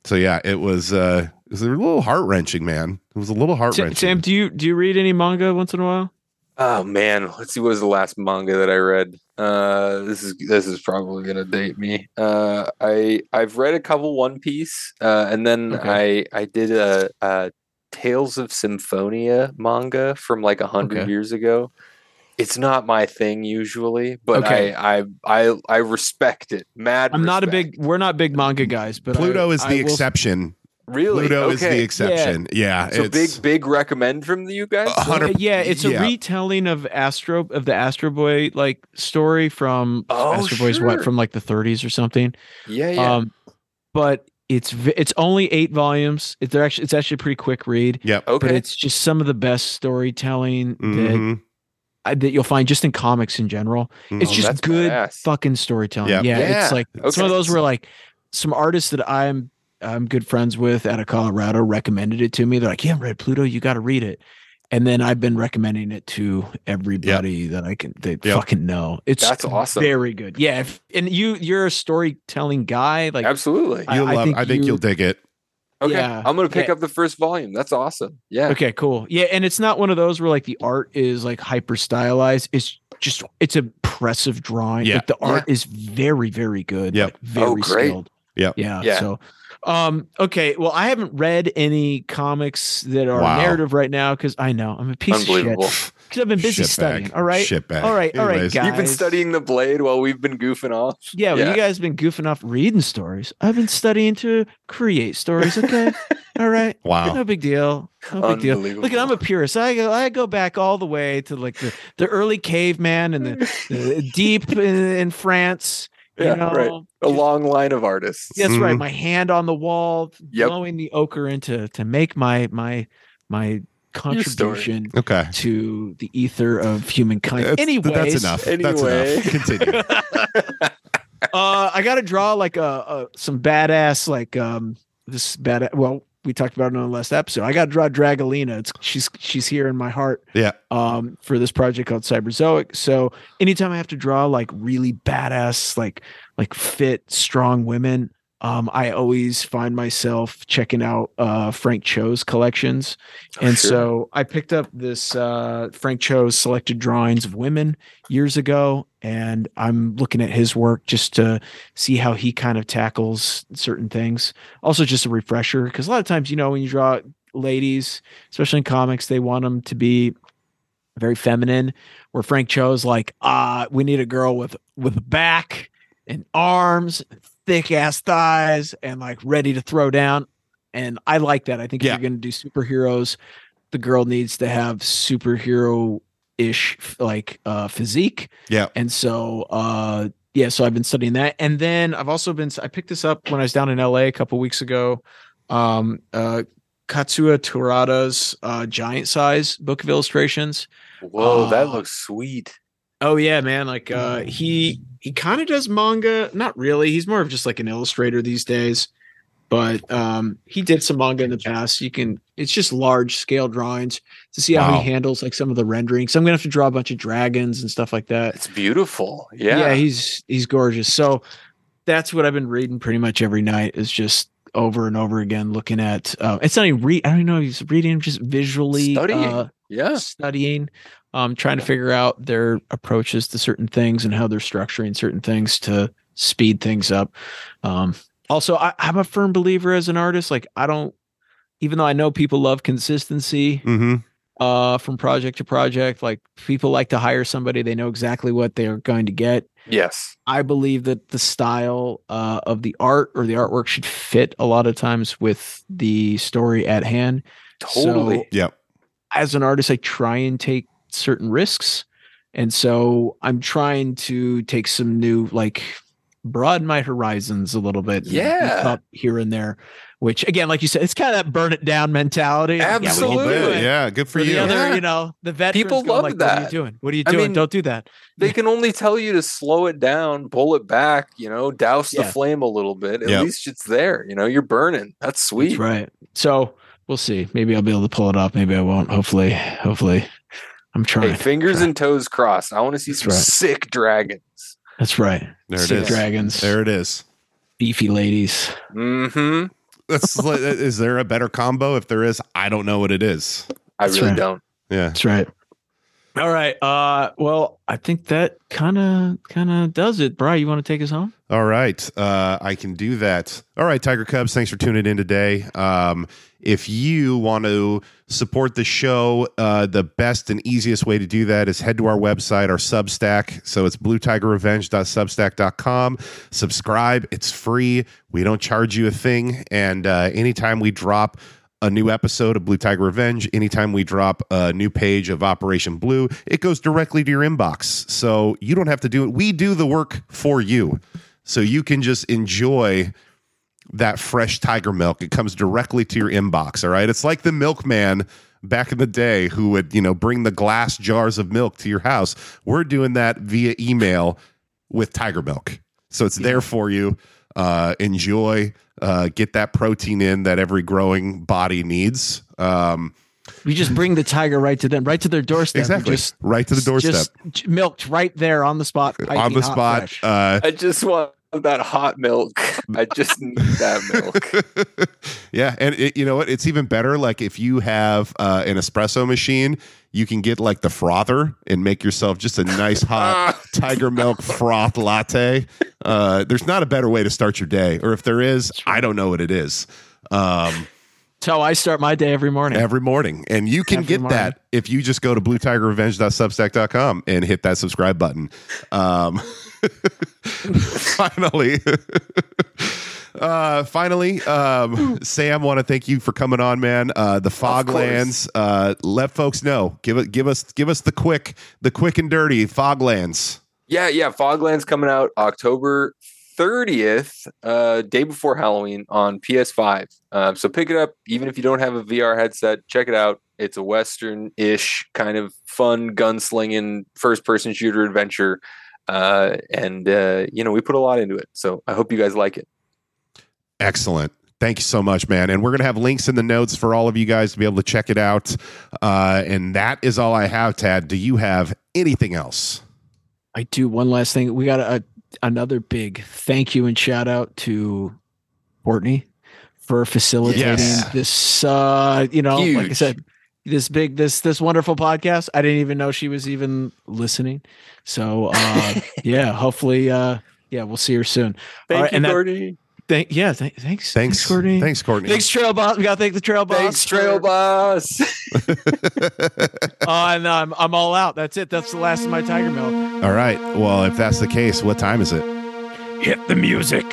so yeah, it was uh, it was a little heart wrenching, man. It was a little heart wrenching. Sam, do you do you read any manga once in a while? Oh man, let's see. What was the last manga that I read? Uh, this is this is probably gonna date me. Uh, I I've read a couple One Piece, uh, and then Okay. I I did a, a Tales of Symphonia manga from like a hundred Okay. years ago. It's not my thing usually, but Okay. I, I I I respect it. Mad. I'm not a big. We're not big manga guys, but Pluto I- is I the will- exception. really. Pluto is the exception. Yeah. So it's, big big recommend from you guys. Hundred- Uh, yeah, it's a yeah. retelling of Astro of the Astro Boy like story from Oh, Astro Boy's sure. what from like the 30s or something. Yeah, yeah. Um, but it's it's only eight volumes. It's actually it's actually a pretty quick read. Yep. But it's just some of the best storytelling that Mhm. I- that you'll find just in comics in general. It's Mhm. Oh, just that's good badass. fucking storytelling. Yeah. Yeah, Yeah, it's like some okay. of those were like some artists that I'm I'm good friends with out of Colorado recommended it to me. They're like, "Yeah, read Pluto, you got to read it." And then I've been recommending it to everybody that I can they Yep. fucking know. It's That's awesome. very good. Yeah, if, and you you're a storytelling guy. Like Absolutely. I- You'll I love. think I think you- you'll dig it. Okay. Yeah. I'm gonna pick Yeah. up the first volume. That's awesome. Yeah. Okay, cool. Yeah, and it's not one of those where like the art is like hyper stylized. It's just it's impressive drawing. Yeah. Like the art is very very good. Yep. like, very Oh, great. skilled. Yep. Yeah. Yeah. So, um, okay. Well, I haven't read any comics that are Wow. narrative right now because I know I'm a piece of Unbelievable. shit. Because I've been busy Shitbag. studying. All right. Shitbag. All right, all right, Anyways. guys. You've been studying the blade while we've been goofing off. Yeah, well, Yeah. you guys have been goofing off reading stories. I've been studying to create stories. Okay. all right. Wow. No big deal. No big deal. Look, at I'm a purist. I go, I go back all the way to like the, the early caveman and the, the deep in, in France. You Yeah, know, right. A long line of artists. That's right. Mhm. My hand on the wall, Yep. blowing the ochre into to make my my my contribution Okay. to the ether of humankind. That's, Anyways, that's enough. That's Anyway. enough. Continue. uh, I got to draw like a, a some badass like um this bad. Well, we talked about it on the last episode. I got to draw Dragolina. It's she's she's here in my heart. Yeah. Um, for this project called Cyberzoic. So anytime I have to draw like really badass, like like fit, strong women. Um, I always find myself checking out uh, Frank Cho's collections. and Sure. so I picked up this uh, Frank Cho's selected drawings of women years ago, and I'm looking at his work just to see how he kind of tackles certain things. Also, just a refresher because a lot of times, you know, when you draw ladies, especially in comics, they want them to be very feminine. Where Frank Cho's like, ah, we need a girl with with a back and arms, thick ass thighs, and like ready to throw down. And I like that. I think Yeah. if you're going to do superheroes, the girl needs to have superhero ish like uh physique. Yeah. And so uh yeah, so I've been studying that. And then I've also been I picked this up when I was down in LA a couple weeks ago. Um uh Katsuya Terada's uh giant size book of illustrations. Whoa, that Uh, looks sweet. Oh yeah, man. Like uh he he kind of does manga. Not really. He's more of just like an illustrator these days. But um he did some manga in the past. You can it's just large scale drawings to see how Wow. he handles like some of the rendering. So I'm gonna have to draw a bunch of dragons and stuff like that. It's beautiful. Yeah. Yeah, he's he's gorgeous. So that's what I've been reading pretty much every night is just over and over again looking at uh it's not even read I don't know, if he's reading just visually Studying. uh yeah. studying, um, trying to figure out their approaches to certain things and how they're structuring certain things to speed things up. Um, also, I, I'm a firm believer as an artist. Like, I don't, even though I know people love consistency hmm uh, from project to project, like people like to hire somebody they know exactly what they're going to get. Yes. I believe that the style uh, of the art or the artwork should fit a lot of times with the story at hand Totally. So- Yep. as an artist, I try and take certain risks. And so I'm trying to take some new, like, broaden my horizons a little bit. Yeah. Up here and there, which again, like you said, it's kind of that burn it down mentality. Like, yeah, we Absolutely. Yeah. Good for For the you. other, Yeah. you know, the veterans People go love like, What are you that. doing? What are you I doing? mean, Don't do that. They can only tell you to slow it down, pull it back, you know, douse the flame a little bit. At Yep. least it's there. You know, you're burning. That's sweet. That's right. So we'll see. Maybe I'll be able to pull it off. Maybe I won't. Hopefully, hopefully, I'm trying. Hey, fingers Trying. and toes crossed. I want to see That's some right. sick dragons. That's right. There Sick is. Dragons, There it is. beefy ladies. Mm-hmm. That's like, is there a better combo? If there is, I don't know what it is. I That's really right. don't. Yeah. That's right. All right. Uh, well, I think that kind of kind of does it. Brian, you want to take us home? All right, uh, I can do that. All right, Tiger Cubs, thanks for tuning in today. Um, if you want to support the show, uh, the best and easiest way to do that is head to our website, our Substack. So it's bluetigerrevenge.substack.com. Subscribe, it's free. We don't charge you a thing. And uh, anytime we drop a new episode of Blue Tiger Revenge, anytime we drop a new page of Operation Blue, it goes directly to your inbox. So you don't have to do it. We do the work for you. So you can just enjoy that fresh tiger milk. It comes directly to your inbox. All right. It's like the milkman back in the day who would, you know, bring the glass jars of milk to your house. We're doing that via email with tiger milk. So it's there for you. Uh, enjoy, uh, get that protein in that every growing body needs. Um, We just bring the tiger right to them, right to their doorstep. Exactly. Just, right to the doorstep. just milked right there on the spot. on the hot spot. Uh, I just want that hot milk. I just need that milk. yeah, and it, you know what? It's even better. Like if you have uh, an espresso machine, you can get like the frother and make yourself just a nice hot tiger milk froth latte. Uh, there's not a better way to start your day, or if there is, I don't know what it is. Um, That's how I start my day every morning. every morning, and you can Every get morning. that if you just go to bluetigerrevenge.substack.com and hit that subscribe button. Um, finally. Uh, finally, um, Sam, want to thank you for coming on, man. Uh, the Foglands. Uh, let folks know. Give it. Give us. Give us the quick. The quick and dirty Foglands. Yeah, yeah. Foglands coming out October 30th, uh, day before Halloween on PS5. Um, so pick it up, even if you don't have a VR headset. Check it out. It's a Western-ish kind of fun gunslinging first-person shooter adventure, uh, and uh, you know we put a lot into it. So I hope you guys like it. Excellent. Thank you so much, man. And we're going to have links in the notes for all of you guys to be able to check it out. Uh, and that is all I have, Tad. Do you have anything else? I do one last thing. We got a, another big thank you and shout out to Courtney for facilitating Yes. this. Uh, you know, like I said, this big, this this wonderful podcast. I didn't even know she was even listening. So uh, yeah, hopefully, uh, yeah, well see her soon. Thank All right, you, and that- Gordy. Thank, yeah, th- thanks, Thanks, Courtney. Thanks, Courtney. Thanks, Trail Boss. We got to thank the Trail Boss. Thanks, Trail Boss. Oh, and I'm I'm all out. That's it. That's the last of my Tiger Milk. all right. Well, if that's the case, what time is it? Hit the music.